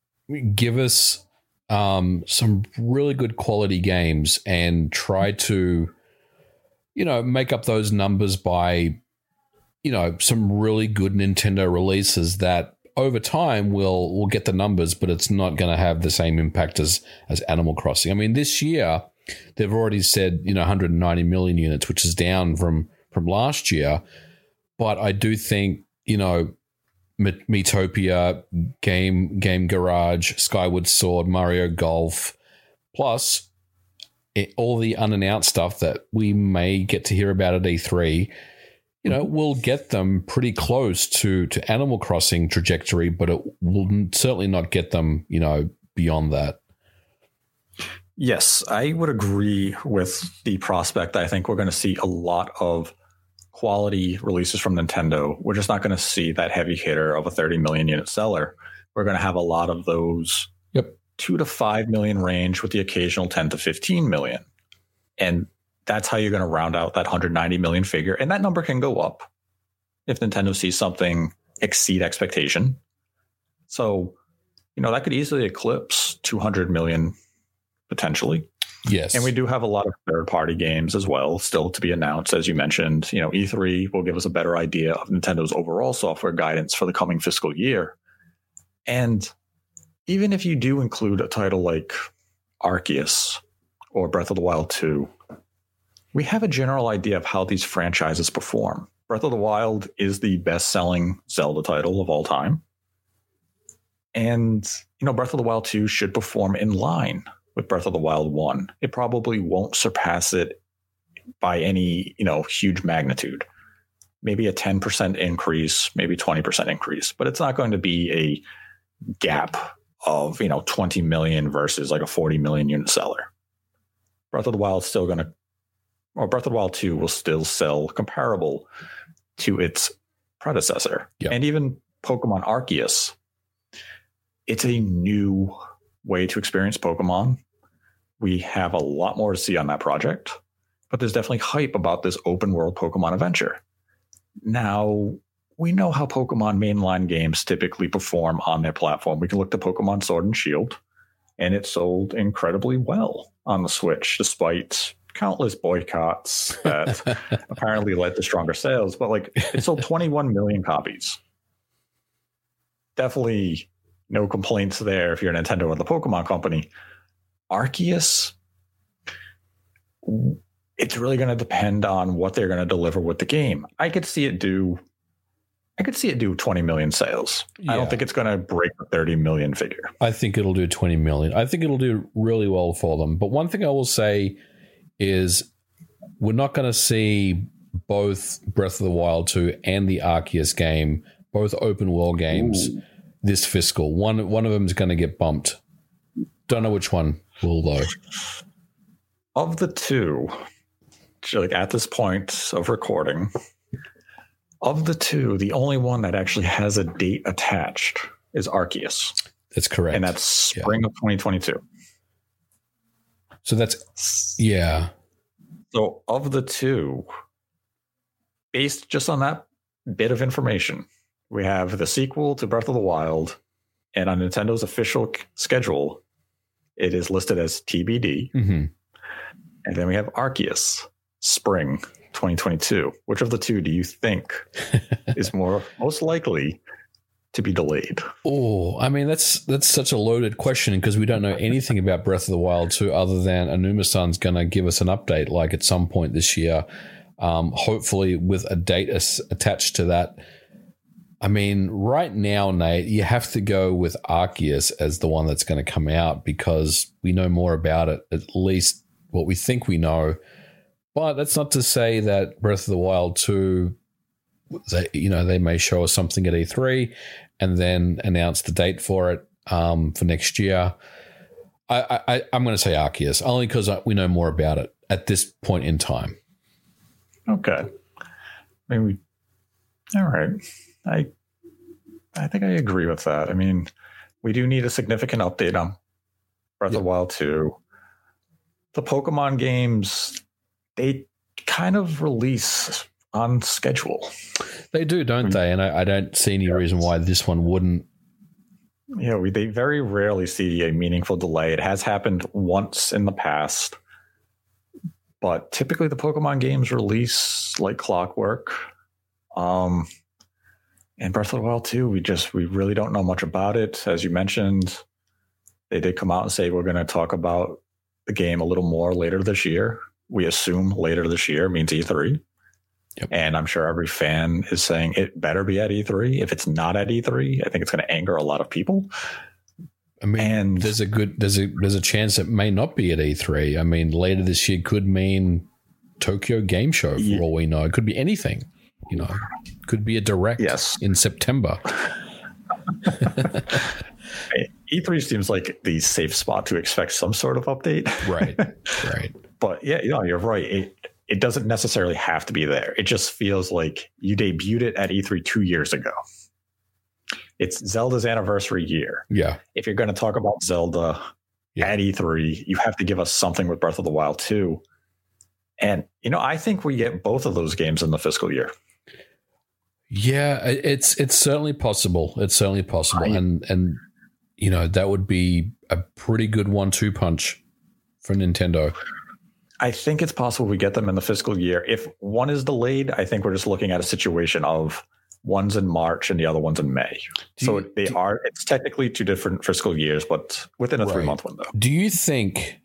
give us um, some really good quality games and try to, you know, make up those numbers by, you know, some really good Nintendo releases that over time will will get the numbers, but it's not going to have the same impact as as Animal Crossing. I mean, this year they've already said you know 190 million units, which is down from from last year, but I do think you know Miitopia, Game Game Garage, Skyward Sword, Mario Golf, plus it, all the unannounced stuff that we may get to hear about at E3. You know, we'll get them pretty close to to Animal Crossing trajectory, but it will certainly not get them. You know, beyond that. Yes, I would agree with the prospect. I think we're going to see a lot of quality releases from Nintendo. We're just not going to see that heavy hitter of a 30 million unit seller. We're going to have a lot of those. Two to five million range with the occasional 10 to 15 million. And that's how you're going to round out that 190 million figure. And that number can go up if Nintendo sees something exceed expectation. So, you know, that could easily eclipse 200 million potentially. Yes, And we do have a lot of third party games as well, still to be announced. As you mentioned, you know, E3 will give us a better idea of Nintendo's overall software guidance for the coming fiscal year. And even if you do include a title like Arceus or Breath of the Wild 2, we have a general idea of how these franchises perform. Breath of the Wild is the best selling Zelda title of all time. And, you know, Breath of the Wild 2 should perform in line with Breath of the Wild 1. It probably won't surpass it by any, you know, huge magnitude. Maybe a 10% increase, maybe 20% increase, but it's not going to be a gap of, you know, 20 million versus like a 40 million unit seller. Breath of the Wild is still going to or Breath of the Wild 2 will still sell comparable to its predecessor. Yep. And even Pokemon Arceus, it's a new way to experience Pokemon. We have a lot more to see on that project, but there's definitely hype about this open world Pokemon adventure. Now, we know how Pokemon mainline games typically perform on their platform. We can look to Pokemon Sword and Shield, and it sold incredibly well on the Switch, despite countless boycotts that [LAUGHS] apparently led to stronger sales. But like, it sold [LAUGHS] 21 million copies. Definitely no complaints there if you're a Nintendo or the Pokemon company. Arceus, it's really going to depend on what they're going to deliver with the game. I could see it do, I could see it do 20 million sales. I don't think it's going to break the 30 million figure. I think it'll do 20 million. I think it'll do really well for them. But one thing I will say is we're not going to see both Breath of the Wild 2 and the Arceus game, both open world games, this fiscal. One one of them is going to get bumped. Don't know which one will though. Of the two, like at this point of recording, of the two, the only one that actually has a date attached is Arceus, That's correct. and that's spring of 2022. so that's yeah. So, of the two, based just on that bit of information, we have the sequel to Breath of the Wild, and on Nintendo's official schedule, it is listed as TBD. hmm And then we have Arceus, spring 2022. Which of the two do you think [LAUGHS] is more most likely to be delayed? Oh, I mean that's that's such a loaded question because we don't know anything about Breath of the Wild 2 other than Aonuma-san's going to give us an update like at some point this year. Um, hopefully with a date as- attached to that. I mean, right now, Nate, you have to go with Arceus as the one that's going to come out because we know more about it, at least what we think we know. But that's not to say that Breath of the Wild 2, they, you know, they may show us something at E3 and then announce the date for it um, for next year. I, I, I'm going to say Arceus only because we know more about it at this point in time. Okay. Maybe. All right. I I think I agree with that. I mean, we do need a significant update on Breath yep. of the Wild 2. The Pokemon games, they kind of release on schedule. They do, don't they? And I, I don't see any reason why this one wouldn't. Yeah, we, they very rarely see a meaningful delay. It has happened once in the past, but typically the Pokemon games release like clockwork. Um, and Breath of the Wild 2, we just we really don't know much about it. As you mentioned, they did come out and say we're going to talk about the game a little more later this year. We assume later this year means E3. Yep. And I'm sure every fan is saying it better be at E3. If it's not at E3, I think it's going to anger a lot of people. I mean, and there's a good there's a there's a chance it may not be at E3. I mean, later this year could mean Tokyo Game Show for yeah. all we know. It could be anything. You know, could be a direct yes. in September. [LAUGHS] [LAUGHS] E3 seems like the safe spot to expect some sort of update. right. [LAUGHS] Right. But yeah, you know, you're right. It it doesn't necessarily have to be there. It just feels like you debuted it at E3 two years ago. It's Zelda's anniversary year. Yeah. If you're going to talk about Zelda yeah. at E3, you have to give us something with Breath of the Wild 2. And, you know, I think we get both of those games in the fiscal year. Yeah, it's it's certainly possible. It's certainly possible, and and you know that would be a pretty good one-two punch for Nintendo. I think it's possible we get them in the fiscal year. If one is delayed, I think we're just looking at a situation of one's in March and the other one's in May. Do so you, they do, are. It's technically two different fiscal years, but within a right. three-month window. Do you think?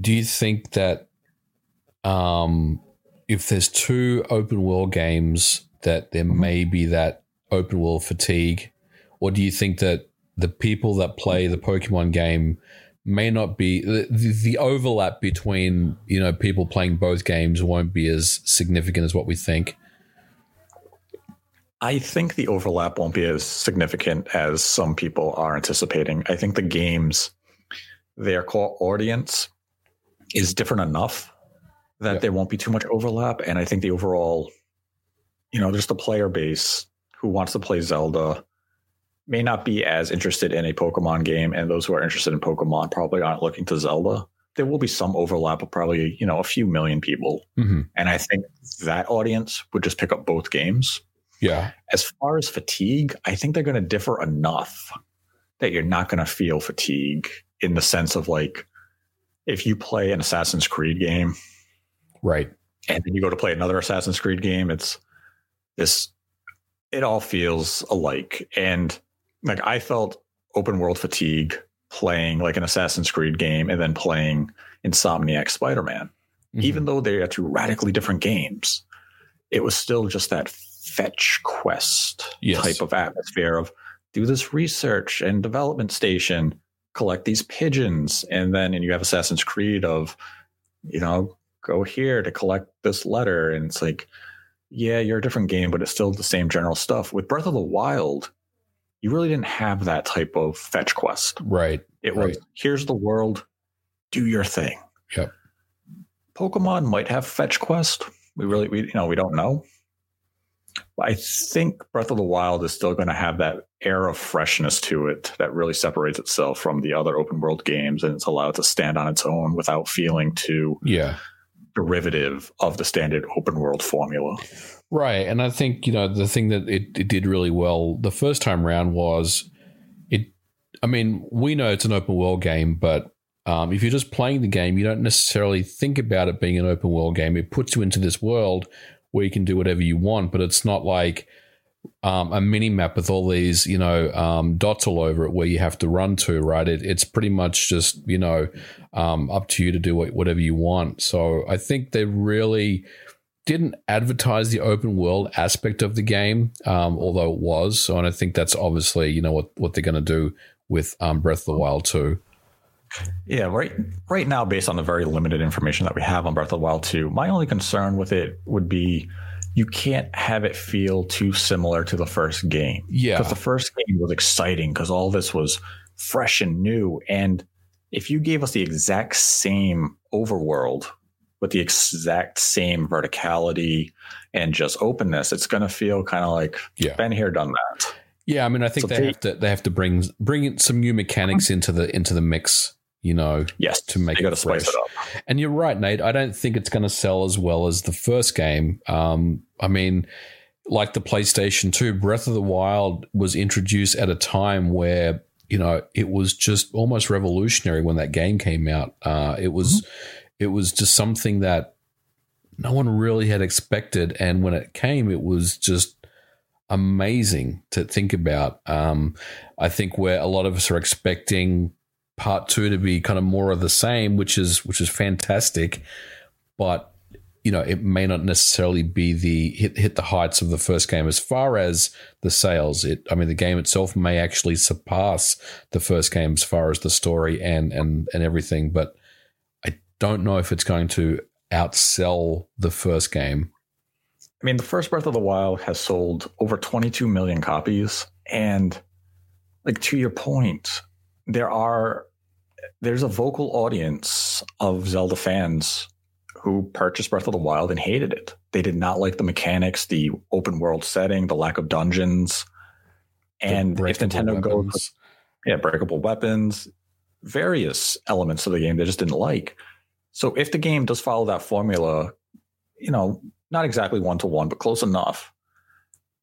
Do you think that um, if there's two open world games that there mm-hmm. may be that open world fatigue? Or do you think that the people that play the Pokemon game may not be the, the overlap between you know people playing both games won't be as significant as what we think? I think the overlap won't be as significant as some people are anticipating. I think the games, their core audience is different enough that there won't be too much overlap. And I think the overall you know, just the player base who wants to play Zelda may not be as interested in a Pokemon game, and those who are interested in Pokemon probably aren't looking to Zelda. There will be some overlap of probably, you know, a few million people. Mm-hmm. And I think that audience would just pick up both games. Yeah. As far as fatigue, I think they're going to differ enough that you're not going to feel fatigue in the sense of like if you play an Assassin's Creed game. Right. And then you go to play another Assassin's Creed game, it's this it all feels alike and like i felt open world fatigue playing like an assassin's creed game and then playing insomniac spider-man mm-hmm. even though they are two radically different games it was still just that fetch quest yes. type of atmosphere of do this research and development station collect these pigeons and then and you have assassin's creed of you know go here to collect this letter and it's like yeah, you're a different game, but it's still the same general stuff. With Breath of the Wild, you really didn't have that type of fetch quest. Right. It right. was here's the world, do your thing. Yep. Pokemon might have fetch quest. We really we you know, we don't know. I think Breath of the Wild is still going to have that air of freshness to it that really separates itself from the other open world games and it's allowed to stand on its own without feeling too yeah derivative of the standard open world formula. Right. And I think, you know, the thing that it, it did really well the first time around was it, I mean, we know it's an open world game, but um, if you're just playing the game, you don't necessarily think about it being an open world game. It puts you into this world where you can do whatever you want, but it's not like um, a mini map with all these, you know, um, dots all over it where you have to run to, right? It, it's pretty much just, you know, um, up to you to do whatever you want. So I think they really didn't advertise the open world aspect of the game, um, although it was. So, and I think that's obviously, you know, what, what they're going to do with um, Breath of the Wild 2. Yeah, right right now, based on the very limited information that we have on Breath of the Wild 2, my only concern with it would be you can't have it feel too similar to the first game. Yeah. Because the first game was exciting because all this was fresh and new. And if you gave us the exact same overworld with the exact same verticality and just openness, it's going to feel kind of like Yeah. been here, done that. Yeah, I mean, I think So they they- have to they have to bring bring in some new mechanics into the into the mix. You know, Yes, To make it fresh. it up. And you're right, Nate. I don't think it's going to sell as well as the first game. Um, I mean, like the PlayStation 2, Breath of the Wild was introduced at a time where, you know, it was just almost revolutionary when that game came out. Uh, it was it was just something that no one really had expected. And when it came, it was just amazing to think about. Um, I think where a lot of us are expecting part two to be kind of more of the same, which is which is fantastic, but you know it may not necessarily be the hit hit the heights of the first game as far as the sales. It I mean the game itself may actually surpass the first game as far as the story and and and everything, but don't know if it's going to outsell the first game. I mean, the first Breath of the Wild has sold over 22 million copies. And like to your point, there are there's a vocal audience of Zelda fans who purchased Breath of the Wild and hated it. They did not like the mechanics, the open world setting, the lack of dungeons. And if Nintendo goes yeah, breakable weapons, various elements of the game they just didn't like. So if the game does follow that formula, you know, not exactly one to one, but close enough,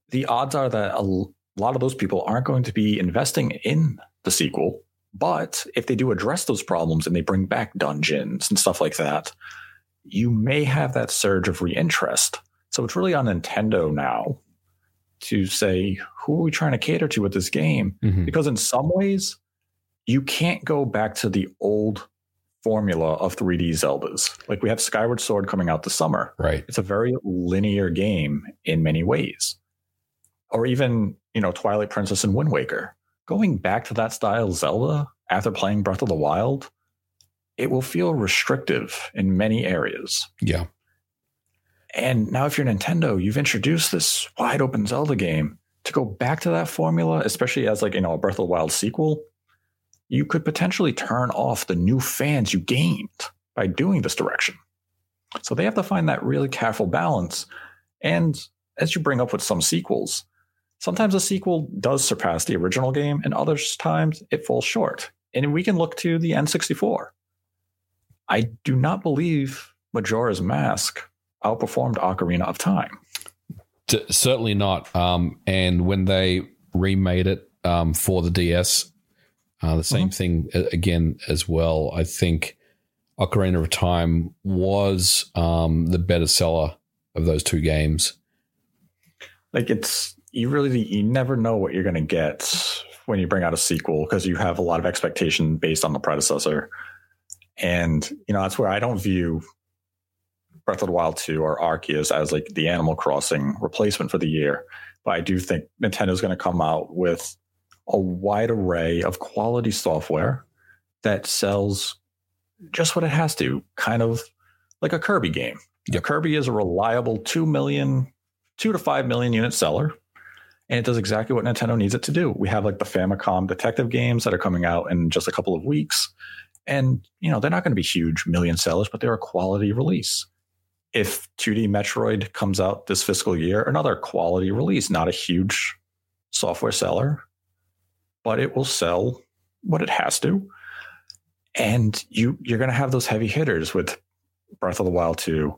the odds are that a lot of those people aren't going to be investing in the sequel. But if they do address those problems and they bring back dungeons and stuff like that, you may have that surge of reinterest. So it's really on Nintendo now to say, who are we trying to cater to with this game? Mhm. because in some ways you can't go back to the old formula of 3D Zeldas. Like we have Skyward Sword coming out this summer. right. It's a very linear game in many ways. Or even, you know, Twilight Princess and Wind Waker. Going back to that style Zelda after playing Breath of the Wild, it will feel restrictive in many areas. Yeah. And now, if you're Nintendo, you've introduced this wide open Zelda game to go back to that formula, especially as like you know a Breath of the Wild sequel. You could potentially turn off the new fans you gained by doing this direction. So they have to find that really careful balance. And as you bring up with some sequels, sometimes a sequel does surpass the original game, and other times it falls short. And we can look to the N64. I do not believe Majora's Mask outperformed Ocarina of Time. Certainly not. Um, and when they remade it um, for the DS, uh, the same thing again as well. I think Ocarina of Time was um, the better seller of those two games. Like it's you really you never know what you're going to get when you bring out a sequel because you have a lot of expectation based on the predecessor. And you know that's where I don't view Breath of the Wild 2 or Arceus as like the Animal Crossing replacement for the year. But I do think Nintendo's going to come out with a wide array of quality software that sells just what it has to, kind of like a Kirby game. Yep. Kirby is a reliable 2 million, 2 to 5 million unit seller. And it does exactly what Nintendo needs it to do. We have like the Famicom detective games that are coming out in just a couple of weeks. And, you know, they're not going to be huge million sellers, but they're a quality release. If 2D Metroid comes out this fiscal year, another quality release, not a huge software seller, but it will sell what it has to. And you you're going to have those heavy hitters with Breath of the Wild 2,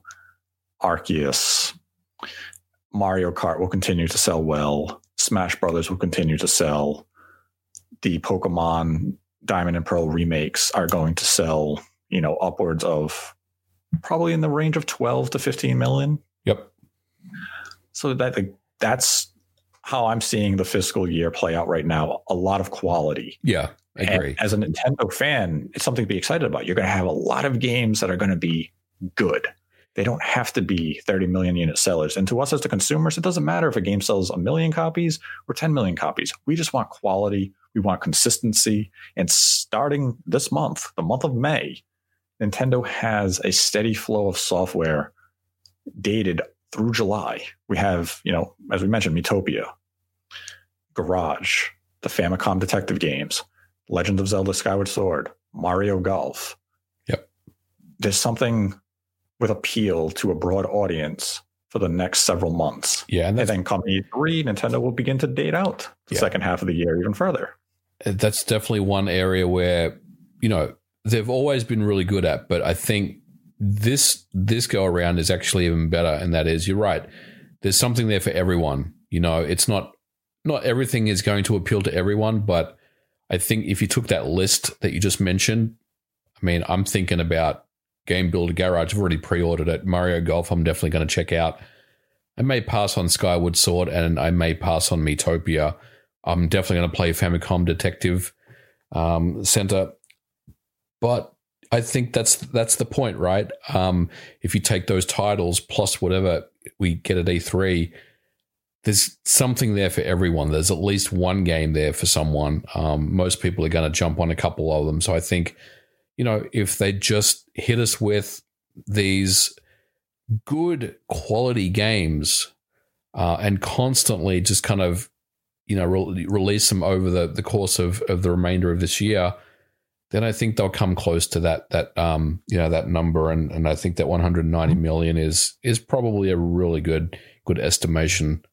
Arceus, Mario Kart will continue to sell well. Smash Brothers will continue to sell. The Pokemon Diamond and Pearl remakes are going to sell, you know, upwards of probably in the range of 12 to 15 million. Yep. So that like, that's how I'm seeing the fiscal year play out right now. A lot of quality. Yeah, I And as a Nintendo fan, it's something to be excited about. You're going to have a lot of games that are going to be good. They don't have to be 30 million unit sellers. And to us as the consumers, it doesn't matter if a game sells a million copies or 10 million copies. We just want quality. We want consistency. And starting this month, the month of May, Nintendo has a steady flow of software dated through July. We have, you know, as we mentioned, Miitopia, Garage, the Famicom Detective games, Legend of Zelda Skyward Sword, Mario Golf. Yep. There's something with appeal to a broad audience for the next several months. Yeah, and, and then come E3, Nintendo will begin to date out the Yeah. second half of the year even further. that's definitely one area where you know they've always been really good at but i think this this go around is actually even better and that is you're right. There's something there for everyone you know? It's not not everything is going to appeal to everyone but i think if you took that list that you just mentioned i mean i'm thinking about game builder garage. I've already pre-ordered it. Mario golf i'm definitely going to check out. I may pass on skyward sword and i may pass on Miitopia. I'm definitely going to play Famicom Detective um, Center, but I think that's that's the point, right? Um, if you take those titles plus whatever we get at E3, there's something there for everyone. There's at least one game there for someone. Um, most people are going to jump on a couple of them, so I think you know if they just hit us with these good quality games uh, and constantly just kind of you know re- release them over the, the course of, of the remainder of this year then I think they'll come close to that that um you know that number. And, and I think that 190 million is is probably a really good good estimation.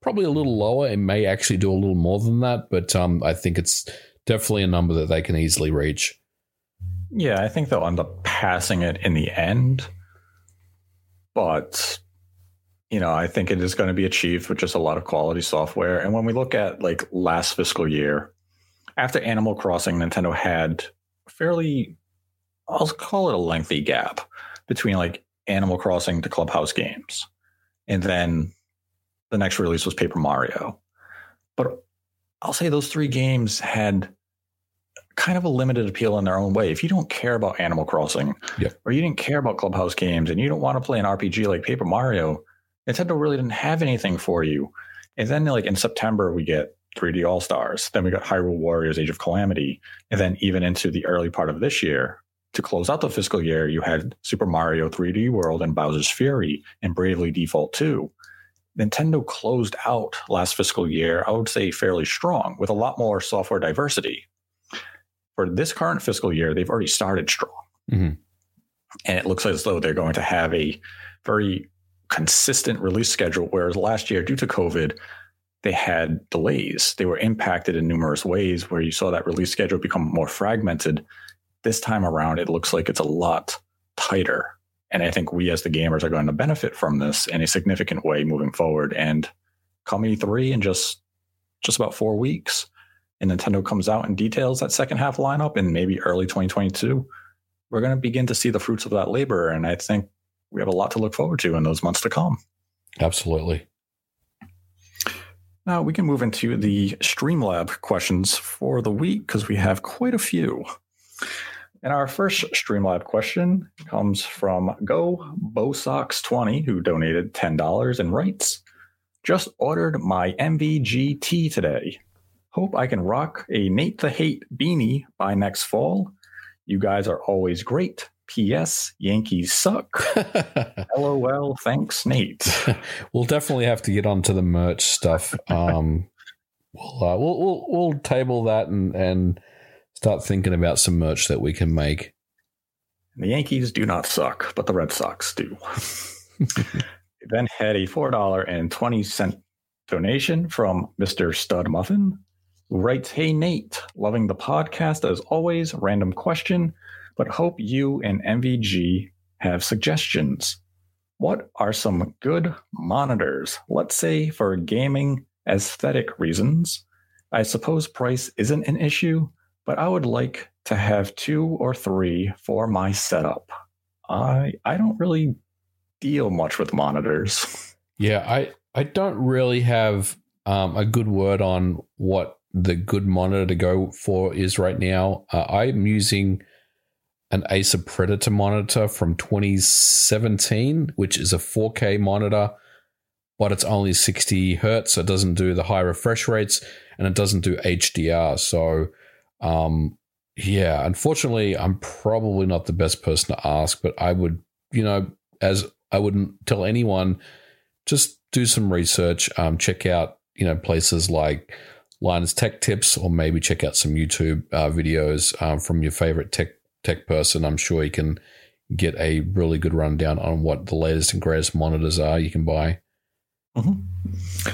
Probably a little lower. It may actually do a little more than that but um I think it's definitely a number that they can easily reach. Yeah, I think they'll end up passing it in the end. But you know, I think it is going to be achieved with just a lot of quality software. And when we look at like last fiscal year, after Animal Crossing, Nintendo had fairly I'll call it a lengthy gap between like Animal Crossing to Clubhouse games. And then the next release was Paper Mario. But I'll say those three games had kind of a limited appeal in their own way. If you don't care about Animal Crossing Yep. or you didn't care about Clubhouse games and you don't want to play an RPG like Paper Mario, Nintendo really didn't have anything for you. And then like in September we get 3D All Stars. Then we got Hyrule Warriors Age of Calamity. And then even into the early part of this year, to close out the fiscal year, you had Super Mario 3D World and Bowser's Fury and Bravely Default 2. Nintendo closed out last fiscal year, I would say fairly strong, with a lot more software diversity. For this current fiscal year, they've already started strong. Mhm. And it looks as though they're going to have a very consistent release schedule, whereas last year, due to COVID, they had delays. They were impacted in numerous ways where you saw that release schedule become more fragmented. This time around, it looks like it's a lot tighter. And I think we as the gamers are going to benefit from this in a significant way moving forward. And come E3 in just just about four weeks, and Nintendo comes out and details that second half lineup in maybe early 2022, we're going to begin to see the fruits of that labor. And I think we have a lot to look forward to in those months to come. absolutely Now we can move into the Streamlab questions for the week because we have quite a few. And our first Streamlab question comes from Go Bosox20, who donated $10 and writes, Just ordered my MVGT today. Hope I can rock a Nate the Hate beanie by next fall. You guys are always great. P.S. Yankees suck. [LAUGHS] LOL. Thanks, Nate. [LAUGHS] we'll definitely have to get onto the merch stuff. Um, we'll, uh, we'll we'll we'll table that and and start thinking about some merch that we can make. The Yankees do not suck, but the Red Sox do. [LAUGHS] then had a $4.20 donation from Mr. Stud Muffin, who writes Hey Nate, loving the podcast as always. Random question, but hope you and MVG have suggestions. What are some good monitors, let's say for gaming aesthetic reasons? I suppose price isn't an issue, but I would like to have two or three for my setup. I I don't really deal much with monitors. Yeah, I I don't really have um, a good word on what the good monitor to go for is right now. Uh, I'm using an Acer Predator monitor from 2017, which is a 4K monitor, but it's only 60 hertz, so it doesn't do the high refresh rates. and it doesn't do HDR. So, um, yeah, unfortunately, I'm probably not the best person to ask, but I would, you know, as I wouldn't tell anyone, just do some research, um, check out, you know, places like Linus Tech Tips, or maybe check out some YouTube uh, videos um, from your favorite tech tech person. I'm sure you can get a really good rundown on what the latest and greatest monitors are you can buy. Mm-hmm.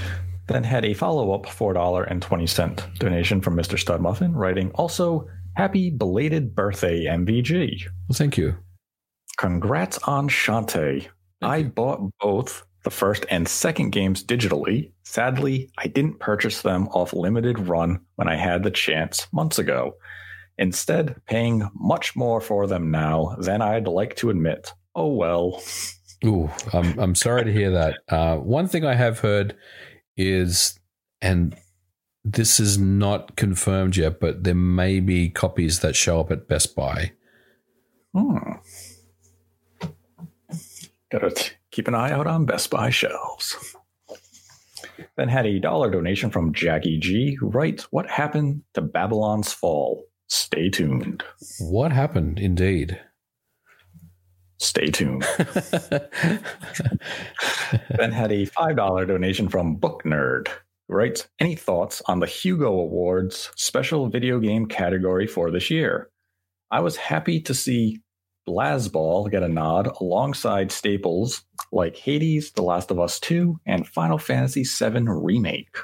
Then had a follow up $4.20 donation from Mr. Stud Muffin, writing also, Happy belated birthday, MVG. Well, thank you. Congrats on Shantae. I you. bought both the first and second games digitally. Sadly, I didn't purchase them off limited run when I had the chance months ago. Instead, paying much more for them now than I'd like to admit. Oh well. Ooh, I'm I'm sorry to hear that. Uh, one thing I have heard is, and this is not confirmed yet, but there may be copies that show up at Best Buy. Hmm. Gotta keep an eye out on Best Buy shelves. Then had a dollar donation from Jackie G, who writes, What happened to Babylon's Fall? Stay tuned. What happened, indeed? Stay tuned. [LAUGHS] ben had a $5 donation from Book Nerd, who writes, Any thoughts on the Hugo Awards special video game category for this year? I was happy to see Blaseball get a nod alongside staples like Hades, The Last of Us 2, and Final Fantasy VII Remake.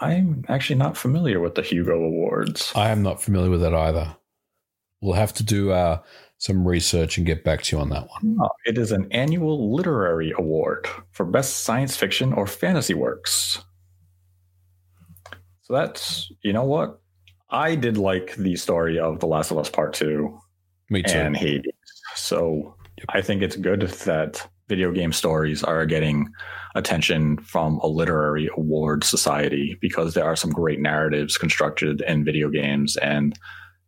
I'm actually not familiar with the Hugo Awards. I am not familiar with that either. We'll have to do uh, some research and get back to you on that one. Oh, it is an annual literary award for best science fiction or fantasy works. So that's, you know what? I did like the story of The Last of Us Part 2 Me too. and Hades. So I think it's good that video game stories are getting attention from a literary award society because there are some great narratives constructed in video games and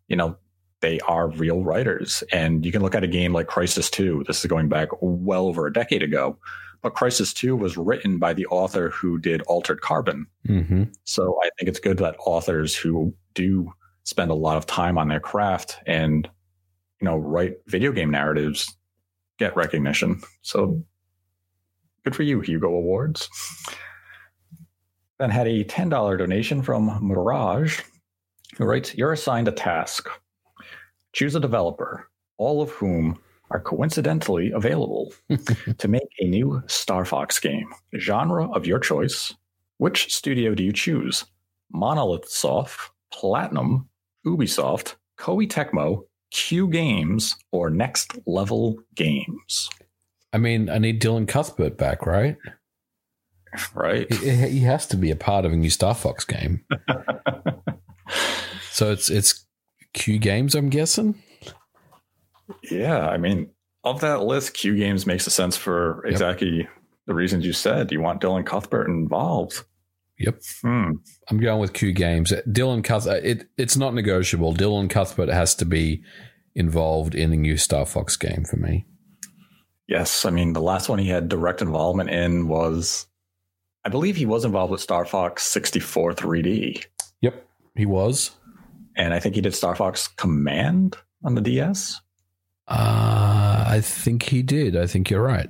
you know they are real writers. And you can look at a game like Crysis 2 this is going back well over a decade ago but Crysis 2 was written by the author who did Altered Carbon. Hmm so I think it's good that authors who do spend a lot of time on their craft and you know write video game narratives get recognition. So good for you, Hugo Awards. Then had a $10 donation from Mirage, who writes, You're assigned a task. Choose a developer, all of whom are coincidentally available [LAUGHS] to make a new Star Fox game. Genre of your choice. Which studio do you choose? Monolith Soft, Platinum, Ubisoft, Koei Tecmo, Q Games, or Next Level Games. I mean, I need Dylan Cuthbert back, right? Right? He, he has to be a part of a new Star Fox game. [LAUGHS] so it's it's Q Games, I'm guessing. yeah, I mean, of that list, Q Games makes a sense for exactly the reasons you said. You want Dylan Cuthbert involved. Yep. Hmm. I'm going with Q Games. Dylan Cuthbert. It, it's not negotiable. Dylan Cuthbert has to be involved in the new Star Fox game for me. Yes, I mean the last one he had direct involvement in was, I believe he was involved with Star Fox 64 3D, Yep, he was. and I think he did Star Fox Command on the DS. Uh, I think he did. I think you're right.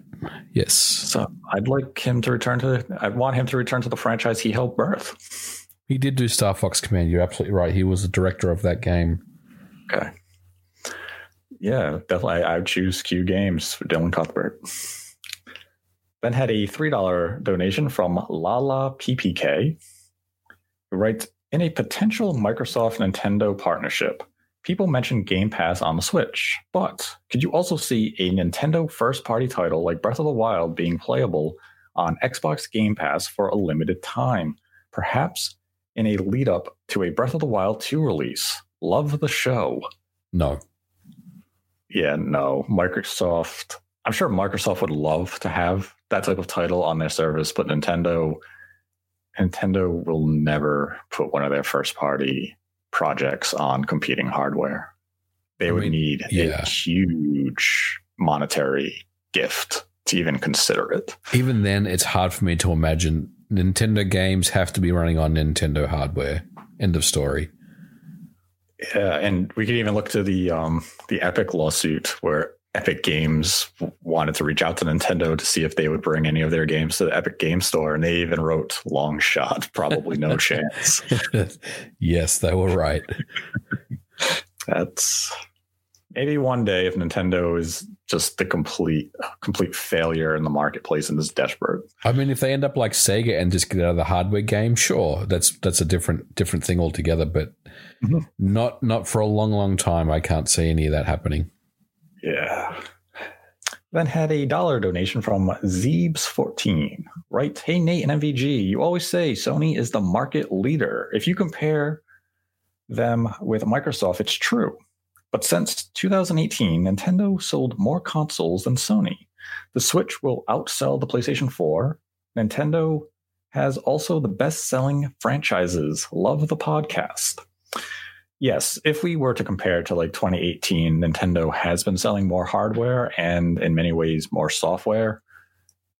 Yes. So I'd like him to return to. I want him to return to the franchise he helped birth. He did do Star Fox Command. You're absolutely right. He was the director of that game. Okay. Yeah, definitely. I, I would choose Q Games for Dylan Cuthbert. Then had a $3 donation from Lala PPK, who writes In a potential Microsoft Nintendo partnership, people mention Game Pass on the Switch, but could you also see a Nintendo first party title like Breath of the Wild being playable on Xbox Game Pass for a limited time? Perhaps in a lead up to a Breath of the Wild 2 release. Love the show No. yeah, no. Microsoft, I'm sure Microsoft would love to have that type of title on their service, but Nintendo Nintendo will never put one of their first party projects on competing hardware. They I would mean, need yeah. a huge monetary gift to even consider it. Even then, it's hard for me to imagine Nintendo games have to be running on Nintendo hardware. End of story. Yeah, and we could even look to the um, the Epic lawsuit where Epic Games wanted to reach out to Nintendo to see if they would bring any of their games to the Epic Game Store, and they even wrote "long shot, [LAUGHS] probably no [LAUGHS] chance." yes, they were right. That's maybe one day if Nintendo is just the complete complete failure in the marketplace and is desperate. I mean, if they end up like Sega and just get out of the hardware game, sure, that's that's a different different thing altogether. But mm-hmm. not not for a long, long time. I can't see any of that happening. Yeah. Then had a dollar donation from Zeebs14. Right. Hey, Nate and MVG, you always say Sony is the market leader. If you compare them with Microsoft, it's true. But since 2018, Nintendo sold more consoles than Sony. The Switch will outsell the PlayStation 4. Nintendo has also the best selling franchises. Love the podcast. Yes, if we were to compare to like 2018, Nintendo has been selling more hardware and in many ways more software.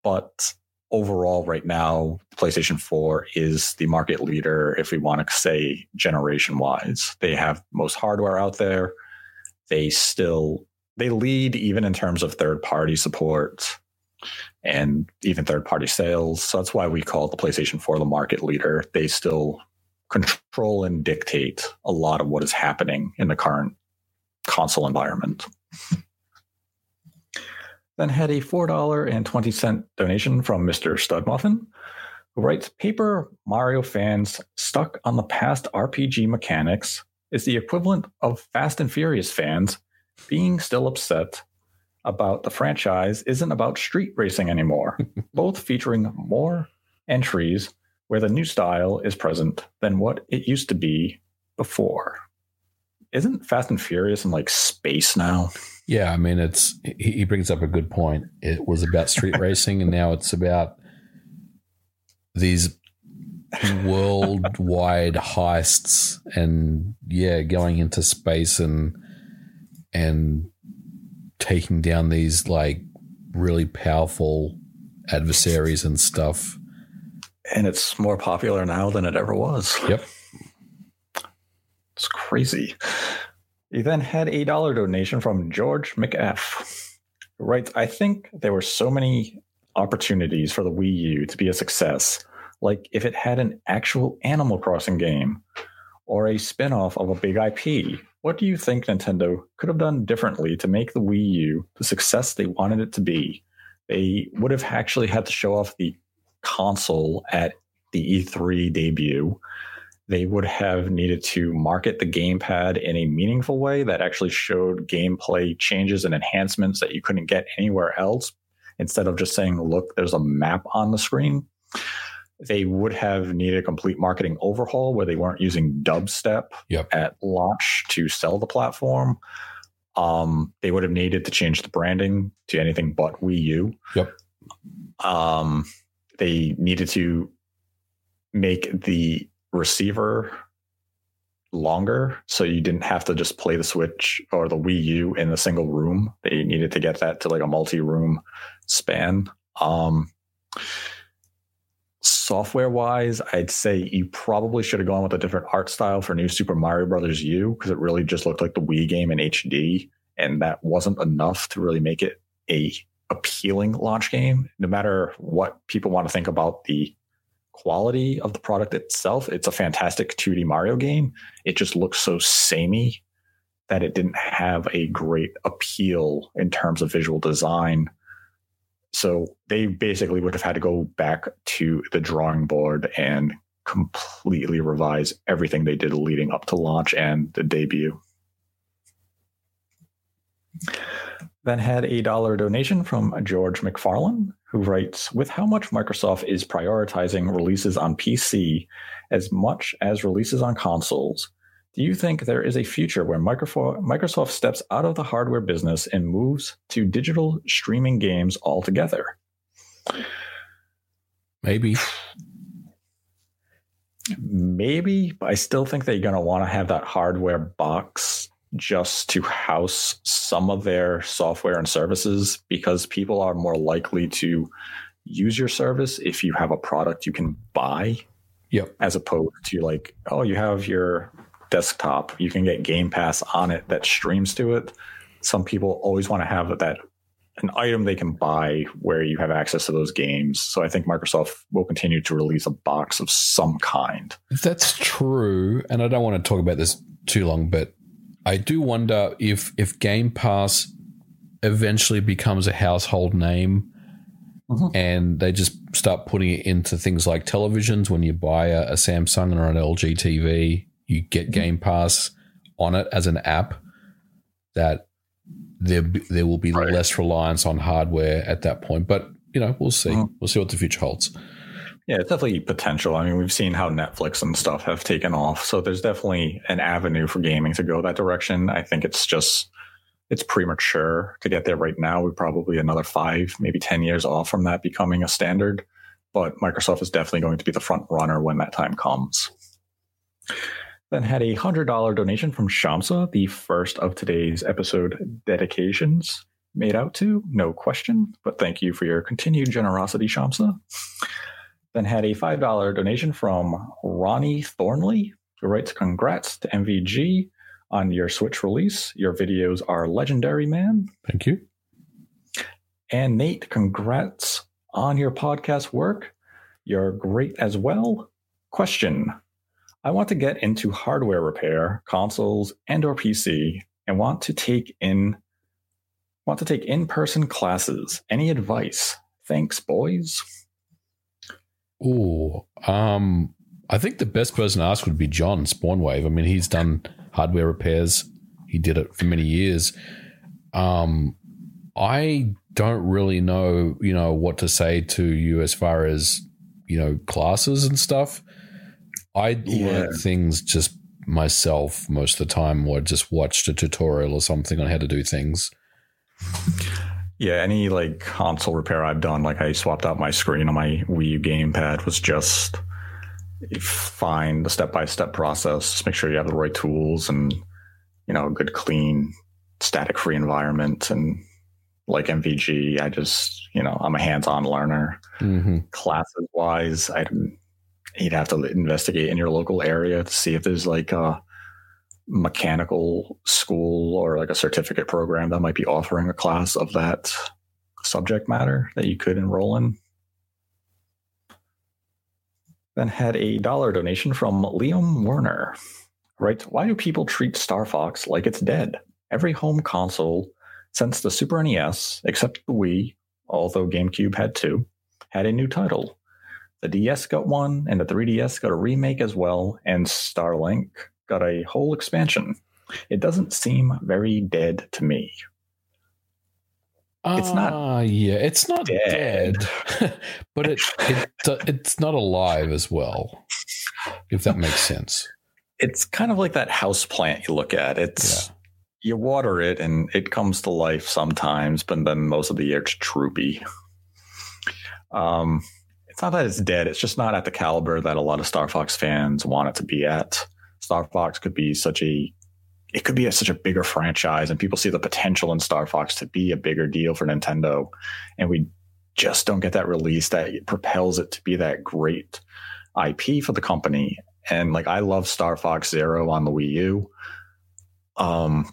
But overall, right now, PlayStation 4 is the market leader if we want to say generation wise. They have most hardware out there they still they lead even in terms of third party support and even third party sales. So that's why we call the PlayStation 4 the market leader. They still control and dictate a lot of what is happening in the current console environment. then had a $4.20 donation from Mr. Studmuffin, who writes Paper Mario fans stuck on the past RPG mechanics is the equivalent of Fast and Furious fans being still upset about the franchise isn't about street racing anymore, [LAUGHS] both featuring more entries where the new style is present than what it used to be before. Isn't Fast and Furious in like space now? Yeah, I mean, it's he brings up a good point. It was about street [LAUGHS] racing, and now it's about these worldwide [LAUGHS] heists and yeah, going into space and and taking down these like really powerful adversaries and stuff. And it's more popular now than it ever was. Yep. It's crazy. He then had a dollar donation from George McF. Right. I think there were so many opportunities for the Wii U to be a success like if it had an actual Animal Crossing game or a spin off of a big IP. What do you think Nintendo could have done differently to make the Wii U the success they wanted it to be? They would have actually had to show off the console at the E3 debut. They would have needed to market the gamepad in a meaningful way that actually showed gameplay changes and enhancements that you couldn't get anywhere else instead of just saying, look, there's a map on the screen they would have needed a complete marketing overhaul where they weren't using dubstep yep. at launch to sell the platform. Um, they would have needed to change the branding to anything but Wii U. Yep. Um, they needed to make the receiver longer so you didn't have to just play the Switch or the Wii U in a single room. They needed to get that to like a multi room span. Um, software wise, I'd say you probably should have gone with a different art style for New Super Mario Brothers U because it really just looked like the Wii game in HD, and that wasn't enough to really make it a appealing launch game. No matter what people want to think about the quality of the product itself, it's a fantastic 2D Mario game. It just looks so samey that it didn't have a great appeal in terms of visual design so they basically would have had to go back to the drawing board and completely revise everything they did leading up to launch and the debut. Then had a dollar donation from George McFarlane, who writes With how much Microsoft is prioritizing releases on PC as much as releases on consoles, do you think there is a future where Microsoft steps out of the hardware business and moves to digital streaming games altogether? Maybe. Maybe, but I still think they're going to want to have that hardware box just to house some of their software and services because people are more likely to use your service if you have a product you can buy. Yep. As opposed to like, oh, you have your desktop, you can get Game Pass on it that streams to it. Some people always want to have that an item they can buy where you have access to those games. So I think Microsoft will continue to release a box of some kind. That's true, and I don't want to talk about this too long, but I do wonder if if Game Pass eventually becomes a household name mm-hmm. and they just start putting it into things like televisions when you buy a, a Samsung or an LG TV, you get mm-hmm. Game Pass on it as an app that there there will be right. less reliance on hardware at that point. But you know, we'll see. Mm-hmm. We'll see what the future holds. Yeah, it's definitely potential. I mean, we've seen how Netflix and stuff have taken off, so there's definitely an avenue for gaming to go that direction. I think it's just it's premature to get there right now. We're probably another five, maybe ten years off from that becoming a standard. But Microsoft is definitely going to be the front runner when that time comes. Then had a $100 donation from Shamsa, the first of today's episode dedications made out to. No question, but thank you for your continued generosity, Shamsa. Then had a $5 donation from Ronnie Thornley, who writes Congrats to MVG on your Switch release. Your videos are legendary, man. Thank you. And Nate, congrats on your podcast work. You're great as well. Question I want to get into hardware repair, consoles and or PC, and want to take in want to take in-person classes. Any advice? Thanks, boys. Oh, um, I think the best person to ask would be John Spawnwave. I mean, he's done hardware repairs. He did it for many years. Um, I don't really know, you know, what to say to you as far as you know classes and stuff. I yeah. learned things just myself most of the time, or just watched a tutorial or something on how to do things. Yeah, any like console repair I've done, like I swapped out my screen on my Wii U gamepad, was just find the step by step process. Just make sure you have the right tools and you know a good, clean, static free environment. And like MVG, I just you know I'm a hands on learner. Mm-hmm. Classes wise, I you'd have to investigate in your local area to see if there's like a mechanical school or like a certificate program that might be offering a class of that subject matter that you could enroll in. Then had a dollar donation from Liam Werner. Right? Why do people treat Star Fox like it's dead? Every home console since the Super NES, except the Wii, although GameCube had two, had a new title. The DS got one, and the 3DS got a remake as well, and Starlink got a whole expansion. It doesn't seem very dead to me. It's not. Uh, yeah, it's not dead, dead [LAUGHS] but it, it it's not alive as well. If that makes sense. It's kind of like that house plant you look at. It's yeah. you water it and it comes to life sometimes, but then most of the year it's droopy. Um, it's not that it's dead. It's just not at the caliber that a lot of Star Fox fans want it to be at. Star Fox could be such a it could be a, such a bigger franchise and people see the potential in Star Fox to be a bigger deal for Nintendo and we just don't get that release that propels it to be that great IP for the company. And like I love Star Fox 0 on the Wii U. Um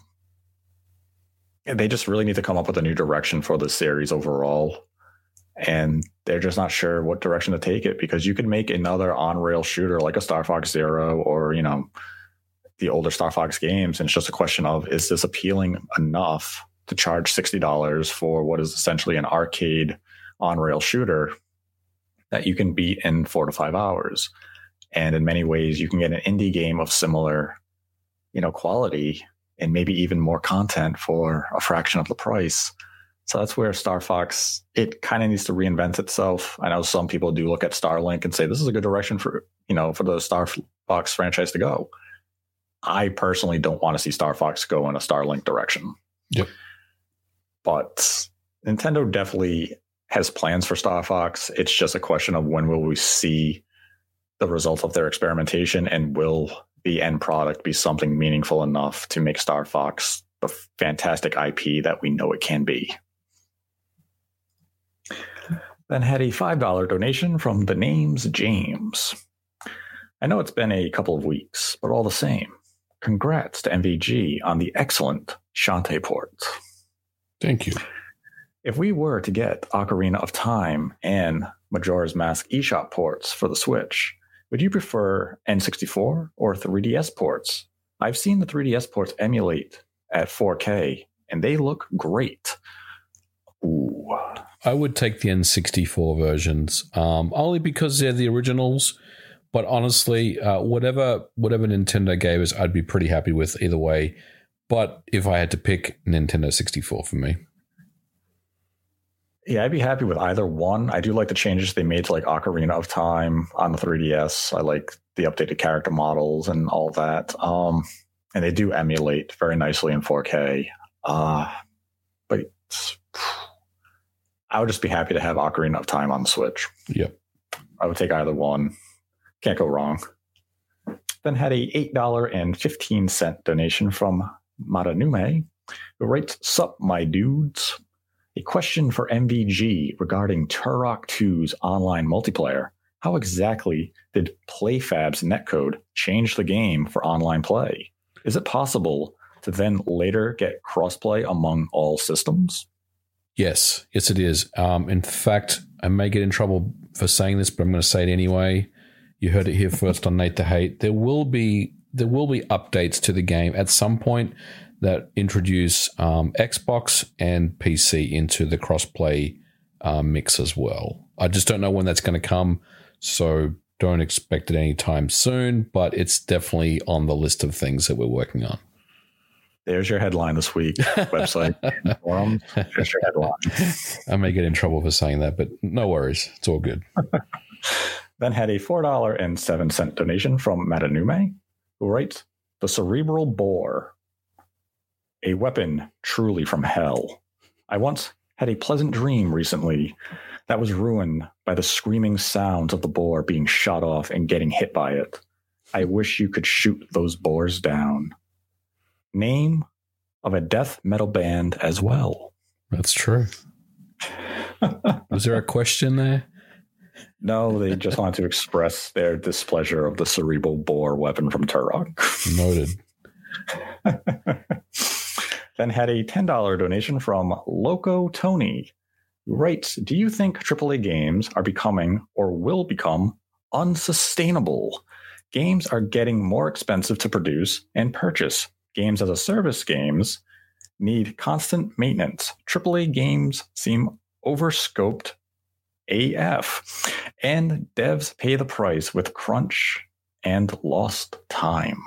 they just really need to come up with a new direction for the series overall and they're just not sure what direction to take it because you could make another on rail shooter like a Star Fox Zero or you know the older Star Fox games, and it's just a question of is this appealing enough to charge sixty dollars for what is essentially an arcade on rail shooter that you can beat in four to five hours, and in many ways you can get an indie game of similar you know quality and maybe even more content for a fraction of the price so that's where Star Fox it kind of needs to reinvent itself. I know some people do look at Starlink and say this is a good direction for you know for the Star Fox franchise to go. I personally don't want to see Star Fox go in a Starlink direction. Yep. But Nintendo definitely has plans for Star Fox. It's just a question of when will we see the result of their experimentation and will the end product be something meaningful enough to make Star Fox the fantastic IP that we know it can be. Then had a $5 donation from the name's James. I know it's been a couple of weeks, but all the same, congrats to MVG on the excellent Shantae port. Thank you. If we were to get Ocarina of Time and Majora's Mask eShop ports for the Switch, would you prefer N64 or 3DS ports? I've seen the 3DS ports emulate at 4K and they look great. I would take the N64 versions, um, only because they're the originals. But honestly, uh, whatever whatever Nintendo gave us, I'd be pretty happy with either way. But if I had to pick, Nintendo 64 for me. Yeah, I'd be happy with either one. I do like the changes they made to like Ocarina of Time on the 3DS. I like the updated character models and all that. Um, and they do emulate very nicely in 4K. Uh, but I would just be happy to have Ocarina of Time on the Switch. Yep. I would take either one. Can't go wrong. Then had a $8.15 donation from Maranume, who writes, Sup, my dudes. A question for MVG regarding Turok 2's online multiplayer. How exactly did PlayFab's netcode change the game for online play? Is it possible to then later get crossplay among all systems? Yes, yes, it is. Um, in fact, I may get in trouble for saying this, but I'm going to say it anyway. You heard it here first on Nate the Hate. There will be there will be updates to the game at some point that introduce um, Xbox and PC into the crossplay uh, mix as well. I just don't know when that's going to come, so don't expect it anytime soon. But it's definitely on the list of things that we're working on. There's your headline this week. [LAUGHS] Website forums. There's your headline. [LAUGHS] I may get in trouble for saying that, but no worries. It's all good. [LAUGHS] then had a $4.07 donation from Matanume, who writes The Cerebral Bore, a weapon truly from hell. I once had a pleasant dream recently that was ruined by the screaming sounds of the boar being shot off and getting hit by it. I wish you could shoot those boars down name of a death metal band as well. That's true. Was there a question there? No, they just wanted to express their displeasure of the cerebral bore weapon from Turok. Noted. then had a $10 donation from Loco Tony, who writes Do you think AAA games are becoming or will become unsustainable? Games are getting more expensive to produce and purchase games as a service games need constant maintenance. AAA games seem overscoped AF, and devs pay the price with crunch and lost time.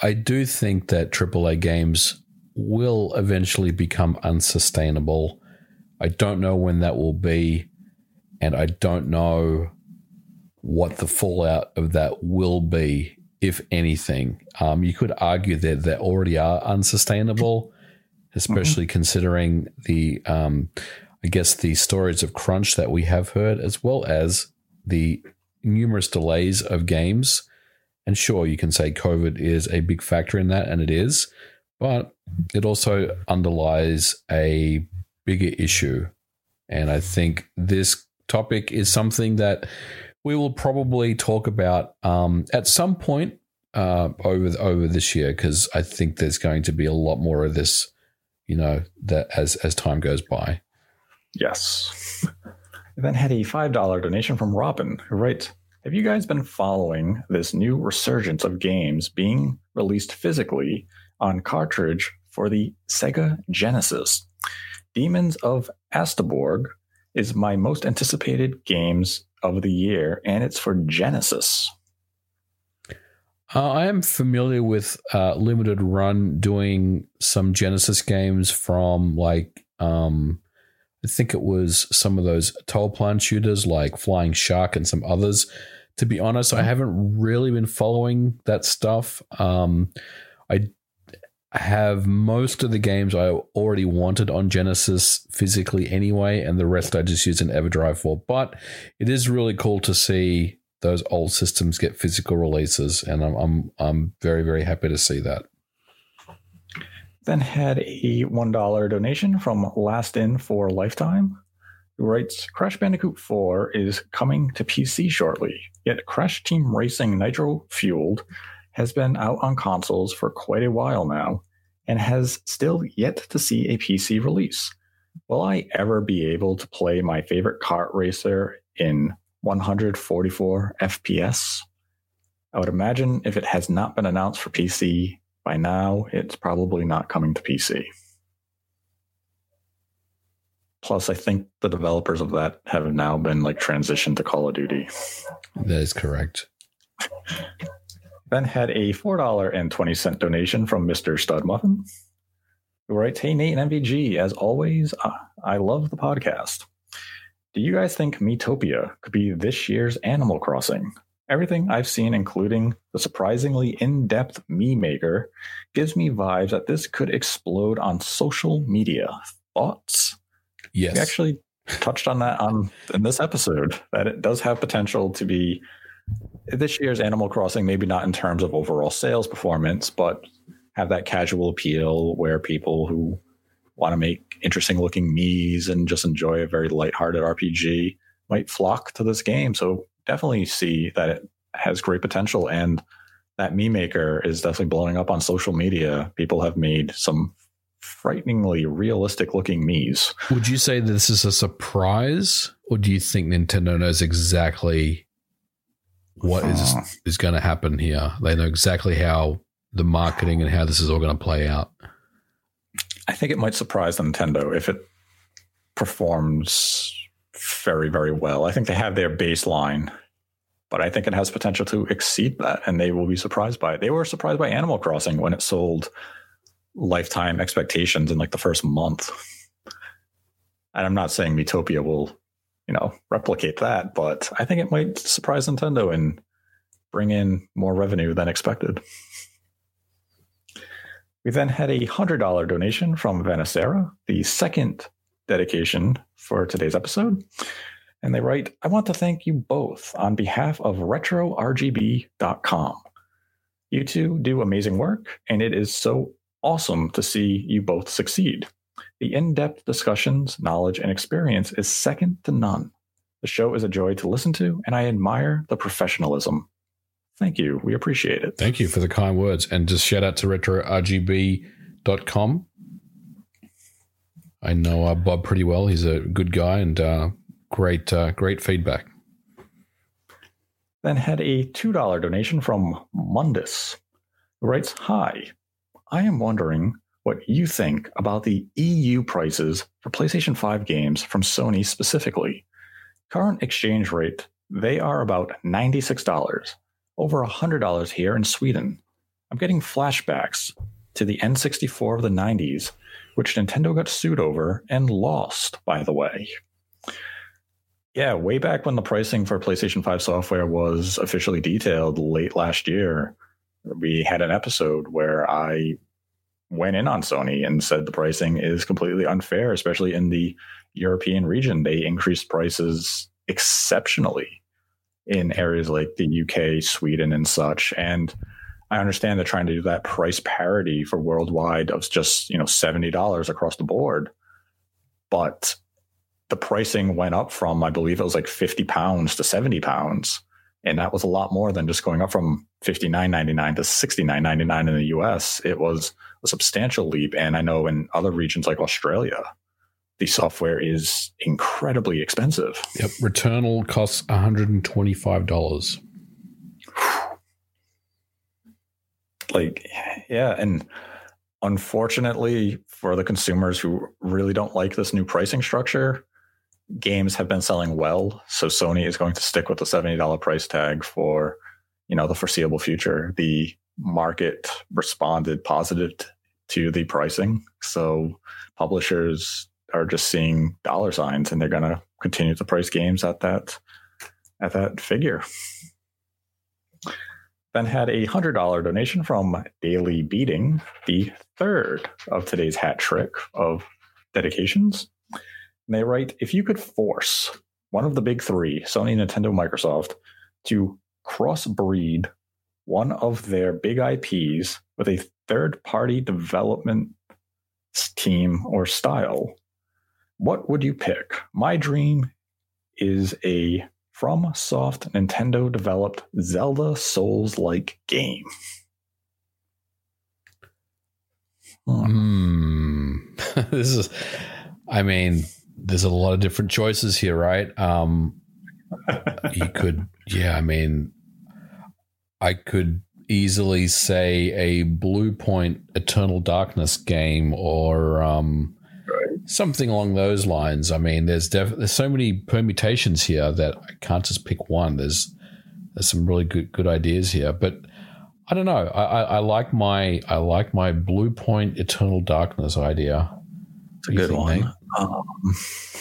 I do think that AAA games will eventually become unsustainable. I don't know when that will be, and I don't know what the fallout of that will be if anything. Um, you could argue that they already are unsustainable, especially mm-hmm. considering the, um, I guess, the stories of crunch that we have heard, as well as the numerous delays of games. And sure, you can say COVID is a big factor in that, and it is, but it also underlies a bigger issue. And I think this topic is something that we will probably talk about um, at some point uh, over over this year because I think there's going to be a lot more of this, you know, that as as time goes by. Yes. [LAUGHS] then had a five dollar donation from Robin who writes. Have you guys been following this new resurgence of games being released physically on cartridge for the Sega Genesis? Demons of Asteborg is my most anticipated games of the year, and it's for Genesis. Uh, I am familiar with uh, Limited Run doing some Genesis games from like um, I think it was some of those Toaplan shooters like Flying Shark and some others. To be honest, I haven't really been following that stuff. Um, I have most of the games I already wanted on Genesis physically anyway, and the rest I just use an EverDrive for. But it is really cool to see those old systems get physical releases, and I'm I'm I'm very very happy to see that. Then had a one dollar donation from Last In for Lifetime, who writes Crash Bandicoot 4 is coming to PC shortly, yet Crash Team Racing Nitro Fueled has been out on consoles for quite a while now and has still yet to see a PC release. Will I ever be able to play my favorite kart racer in 144 FPS? I would imagine if it has not been announced for PC by now, it's probably not coming to PC. Plus, I think the developers of that have now been like transitioned to Call of Duty. That is correct. Then had a $4.20 donation from Mr. Stud Muffin, who writes Hey, Nate and MVG, as always, I love the podcast. Do you guys think Miitopia could be this year's Animal Crossing? Everything I've seen, including the surprisingly in depth Mii Maker, gives me vibes that this could explode on social media. Thoughts? Yes. We actually touched on that on in this episode that it does have potential to be this year's Animal Crossing, maybe not in terms of overall sales performance, but have that casual appeal where people who want to make interesting looking Mii's and just enjoy a very lighthearted RPG might flock to this game. So definitely see that it has great potential and that Mii Maker is definitely blowing up on social media. People have made some frighteningly realistic looking Mii's. Would you say this is a surprise, or do you think Nintendo knows exactly what is Uh. is going to happen here? They know exactly how the marketing and how this is all going to play out. I think it might surprise Nintendo if it performs very, very well. I think they have their baseline, but I think it has potential to exceed that, and they will be surprised by it. They were surprised by Animal Crossing when it sold lifetime expectations in like the first month. And I'm not saying Miitopia will, you know, replicate that, but I think it might surprise Nintendo and bring in more revenue than expected. We then had a $100 donation from Vanessera, the second dedication for today's episode. And they write, I want to thank you both on behalf of RetroRGB.com. You two do amazing work, and it is so awesome to see you both succeed. The in depth discussions, knowledge, and experience is second to none. The show is a joy to listen to, and I admire the professionalism. Thank you. We appreciate it. Thank you for the kind words. And just shout out to retrorgb.com. I know uh, Bob pretty well. He's a good guy and uh, great, uh, great feedback. Then had a $2 donation from Mundus, who writes Hi, I am wondering what you think about the EU prices for PlayStation 5 games from Sony specifically. Current exchange rate, they are about $96, over $100 here in Sweden. I'm getting flashbacks to the N64 of the 90s, which Nintendo got sued over and lost, by the way. Yeah, way back when the pricing for PlayStation 5 software was officially detailed late last year, we had an episode where I went in on Sony and said the pricing is completely unfair, especially in the European region. They increased prices exceptionally in areas like the UK, Sweden, and such. And I understand they're trying to do that price parity for worldwide of just, you know, $70 across the board. But the pricing went up from, I believe it was like 50 pounds to 70 pounds. And that was a lot more than just going up from $59.99 to $69.99 in the US. It was a substantial leap. And I know in other regions like Australia, the software is incredibly expensive. Yep. Returnal costs $125. Like, yeah. And unfortunately, for the consumers who really don't like this new pricing structure, games have been selling well. So Sony is going to stick with the $70 price tag for, you know, the foreseeable future. The market responded positive t- to the pricing. So publishers are just seeing dollar signs and they're going to continue to price games at that at that figure. Then had a hundred dollar donation from Daily Beating, the third of today's hat trick of dedications. And they write, if you could force one of the big three, Sony, Nintendo, Microsoft, to crossbreed one of their big IPs with a third party development team or style, what would you pick? My dream is a FromSoft Nintendo developed Zelda Souls like game. Hmm. [LAUGHS] this is, I mean, there's a lot of different choices here, right? Um, [LAUGHS] you could, yeah, I mean, I could easily say a Bluepoint Eternal Darkness game or um, something along those lines. I mean, there's def- there's so many permutations here that I can't just pick one. There's there's some really good good ideas here, but I don't know. I, I, I like my I like my Bluepoint Eternal Darkness idea. It's a good think, one. Um,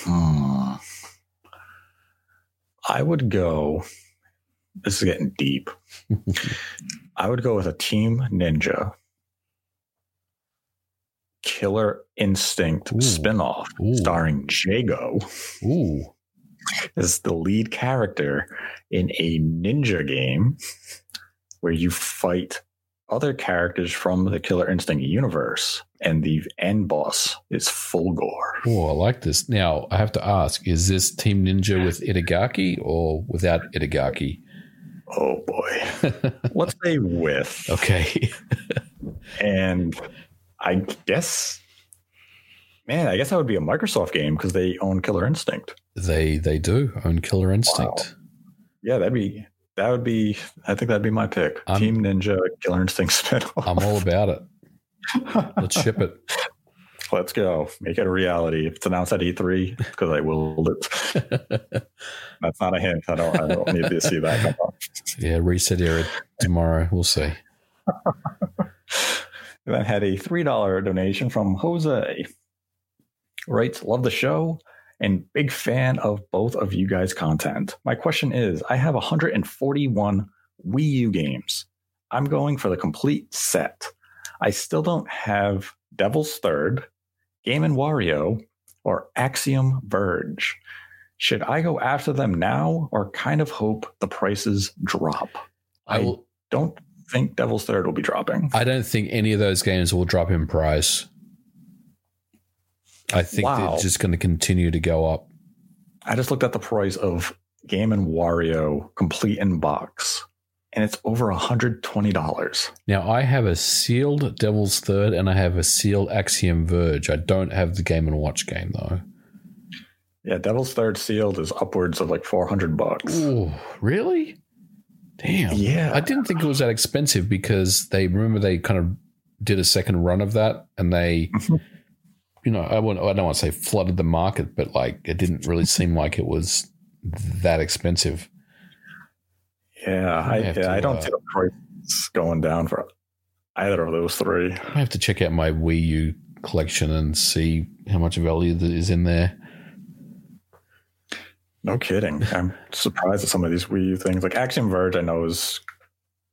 hmm. I would go. This is getting deep. [LAUGHS] I would go with a Team Ninja Killer Instinct Ooh. spinoff Ooh. starring Jago. Ooh. As the lead character in a ninja game where you fight other characters from the Killer Instinct universe, and the end boss is Fulgore. Oh, I like this. Now, I have to ask is this Team Ninja with Itagaki or without Itagaki? Oh, boy. Let's say with. [LAUGHS] Okay. and I guess, man, I guess that would be a Microsoft game because they own Killer Instinct. They they do own Killer Instinct. Wow. Yeah, that'd be that would be. I think that'd be my pick. I'm, Team Ninja Killer Instinct [LAUGHS] spinoff. I'm all about it. [LAUGHS] Let's ship it. Let's go. Make it a reality. If it's announced at E3, because I will it. [LAUGHS] That's not a hint. I don't. I don't need to see that. Yeah, ResetEra tomorrow. We'll see. [LAUGHS] then had a $3 donation from Jose. Writes, love the show and big fan of both of you guys' content. My question is I have 141 Wii U games. I'm going for the complete set. I still don't have Devil's Third, Game and Wario, or Axiom Verge. Should I go after them now or kind of hope the prices drop? I, I don't think Devil's Third will be dropping. I don't think any of those games will drop in price. I think wow. they're just going to continue to go up. I just looked at the price of Game and Wario complete in box, and it's over $120. Now, I have a sealed Devil's Third and I have a sealed Axiom Verge. I don't have the Game and Watch game, though. Yeah, Devil's Third sealed is upwards of like 400 bucks. Ooh, really? Damn. Yeah. I didn't think it was that expensive because they remember they kind of did a second run of that and they, mm-hmm. you know, I, wouldn't, I don't want to say flooded the market, but like it didn't really seem like it was that expensive. Yeah. I, I, to, I don't uh, see the price going down for either of those three. I have to check out my Wii U collection and see how much value is in there. No kidding. [LAUGHS] I'm surprised at some of these Wii U things. Like Axiom Verge, I know is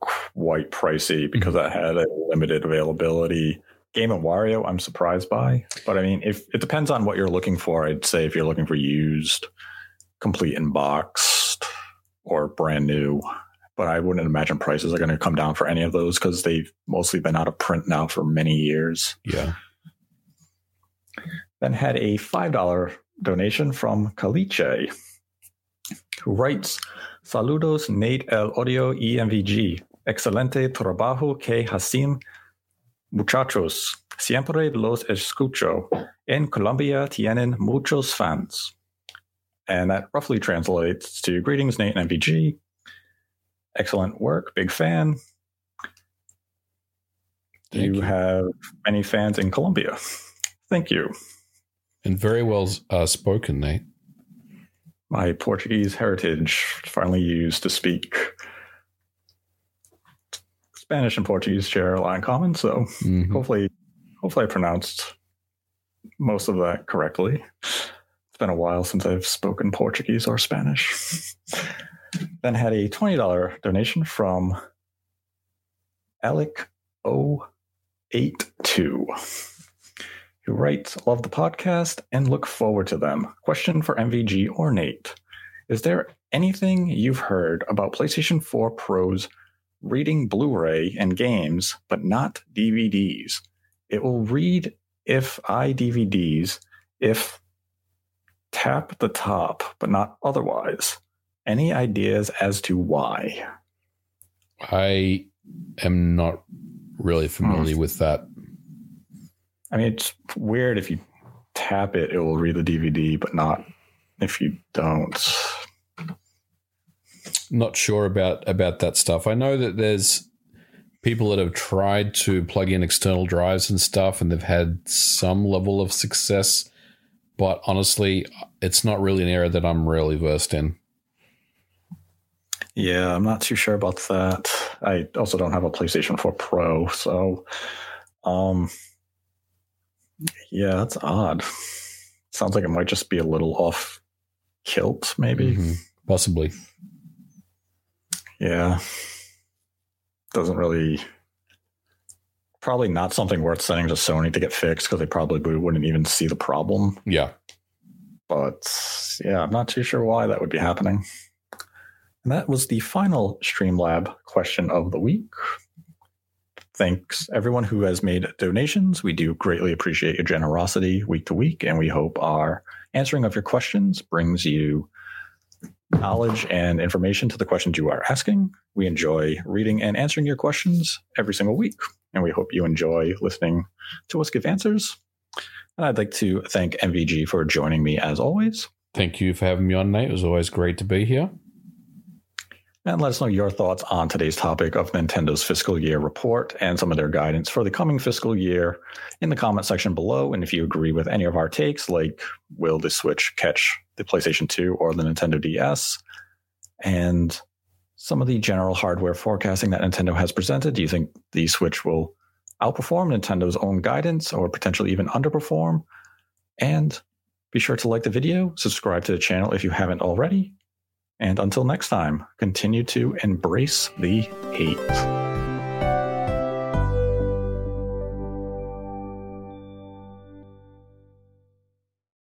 quite pricey because that had a limited availability. Game and Wario, I'm surprised by, but I mean, if it depends on what you're looking for, I'd say if you're looking for used, complete in boxed, or brand new. But I wouldn't imagine prices are going to come down for any of those because they've mostly been out of print now for many years. Yeah. Then had a five dollar donation from Caliche who writes Saludos Nate El Audio EMVG. Excelente trabajo que hacen muchachos. Siempre los escucho. En Colombia tienen muchos fans. And that roughly translates to Greetings, Nate and MVG. Excellent work. Big fan. You, you, have many fans in Colombia. Thank you. And very well uh, spoken, Nate my Portuguese heritage finally used to speak. Spanish and Portuguese share a lot in common, so mm-hmm. hopefully, hopefully I pronounced most of that correctly. It's been a while since I've spoken Portuguese or Spanish. Then had a twenty dollar donation from Alec 082 who writes, Love the podcast and look forward to them. Question for MVG or Nate Is there anything you've heard about PlayStation 4 Pro's reading Blu ray and games, but not DVDs? It will read if I DVDs if tap the top, but not otherwise. Any ideas as to why? I am not really familiar with that. I mean, it's weird if you tap it, it will read the DVD, but not if you don't. Not sure about about that stuff. I know that there's people that have tried to plug in external drives and stuff, and they've had some level of success. But honestly, it's not really an area that I'm really versed in. Yeah, I'm not too sure about that. I also don't have a PlayStation 4 Pro, so um yeah, that's odd. Sounds like it might just be a little off kilt, maybe. Mhm. Possibly. Yeah. Doesn't really probably not something worth sending to Sony to get fixed because they probably wouldn't even see the problem. Yeah. But yeah, I'm not too sure why that would be happening. And that was the final Streamlab question of the week. Thanks everyone who has made donations. We do greatly appreciate your generosity week to week, and we hope our answering of your questions brings you knowledge and information to the questions you are asking. We enjoy reading and answering your questions every single week, and we hope you enjoy listening to us give answers. And I'd like to thank MVG for joining me as always. Thank you for having me on, Nate. It was always great to be here. And let us know your thoughts on today's topic of Nintendo's fiscal year report and some of their guidance for the coming fiscal year in the comment section below. And if you agree with any of our takes, like will the Switch catch the PlayStation 2 or the Nintendo DS? And some of the general hardware forecasting that Nintendo has presented, do you think the Switch will outperform Nintendo's own guidance or potentially even underperform? And be sure to like the video, subscribe to the channel if you haven't already, and until next time, continue to embrace the hate.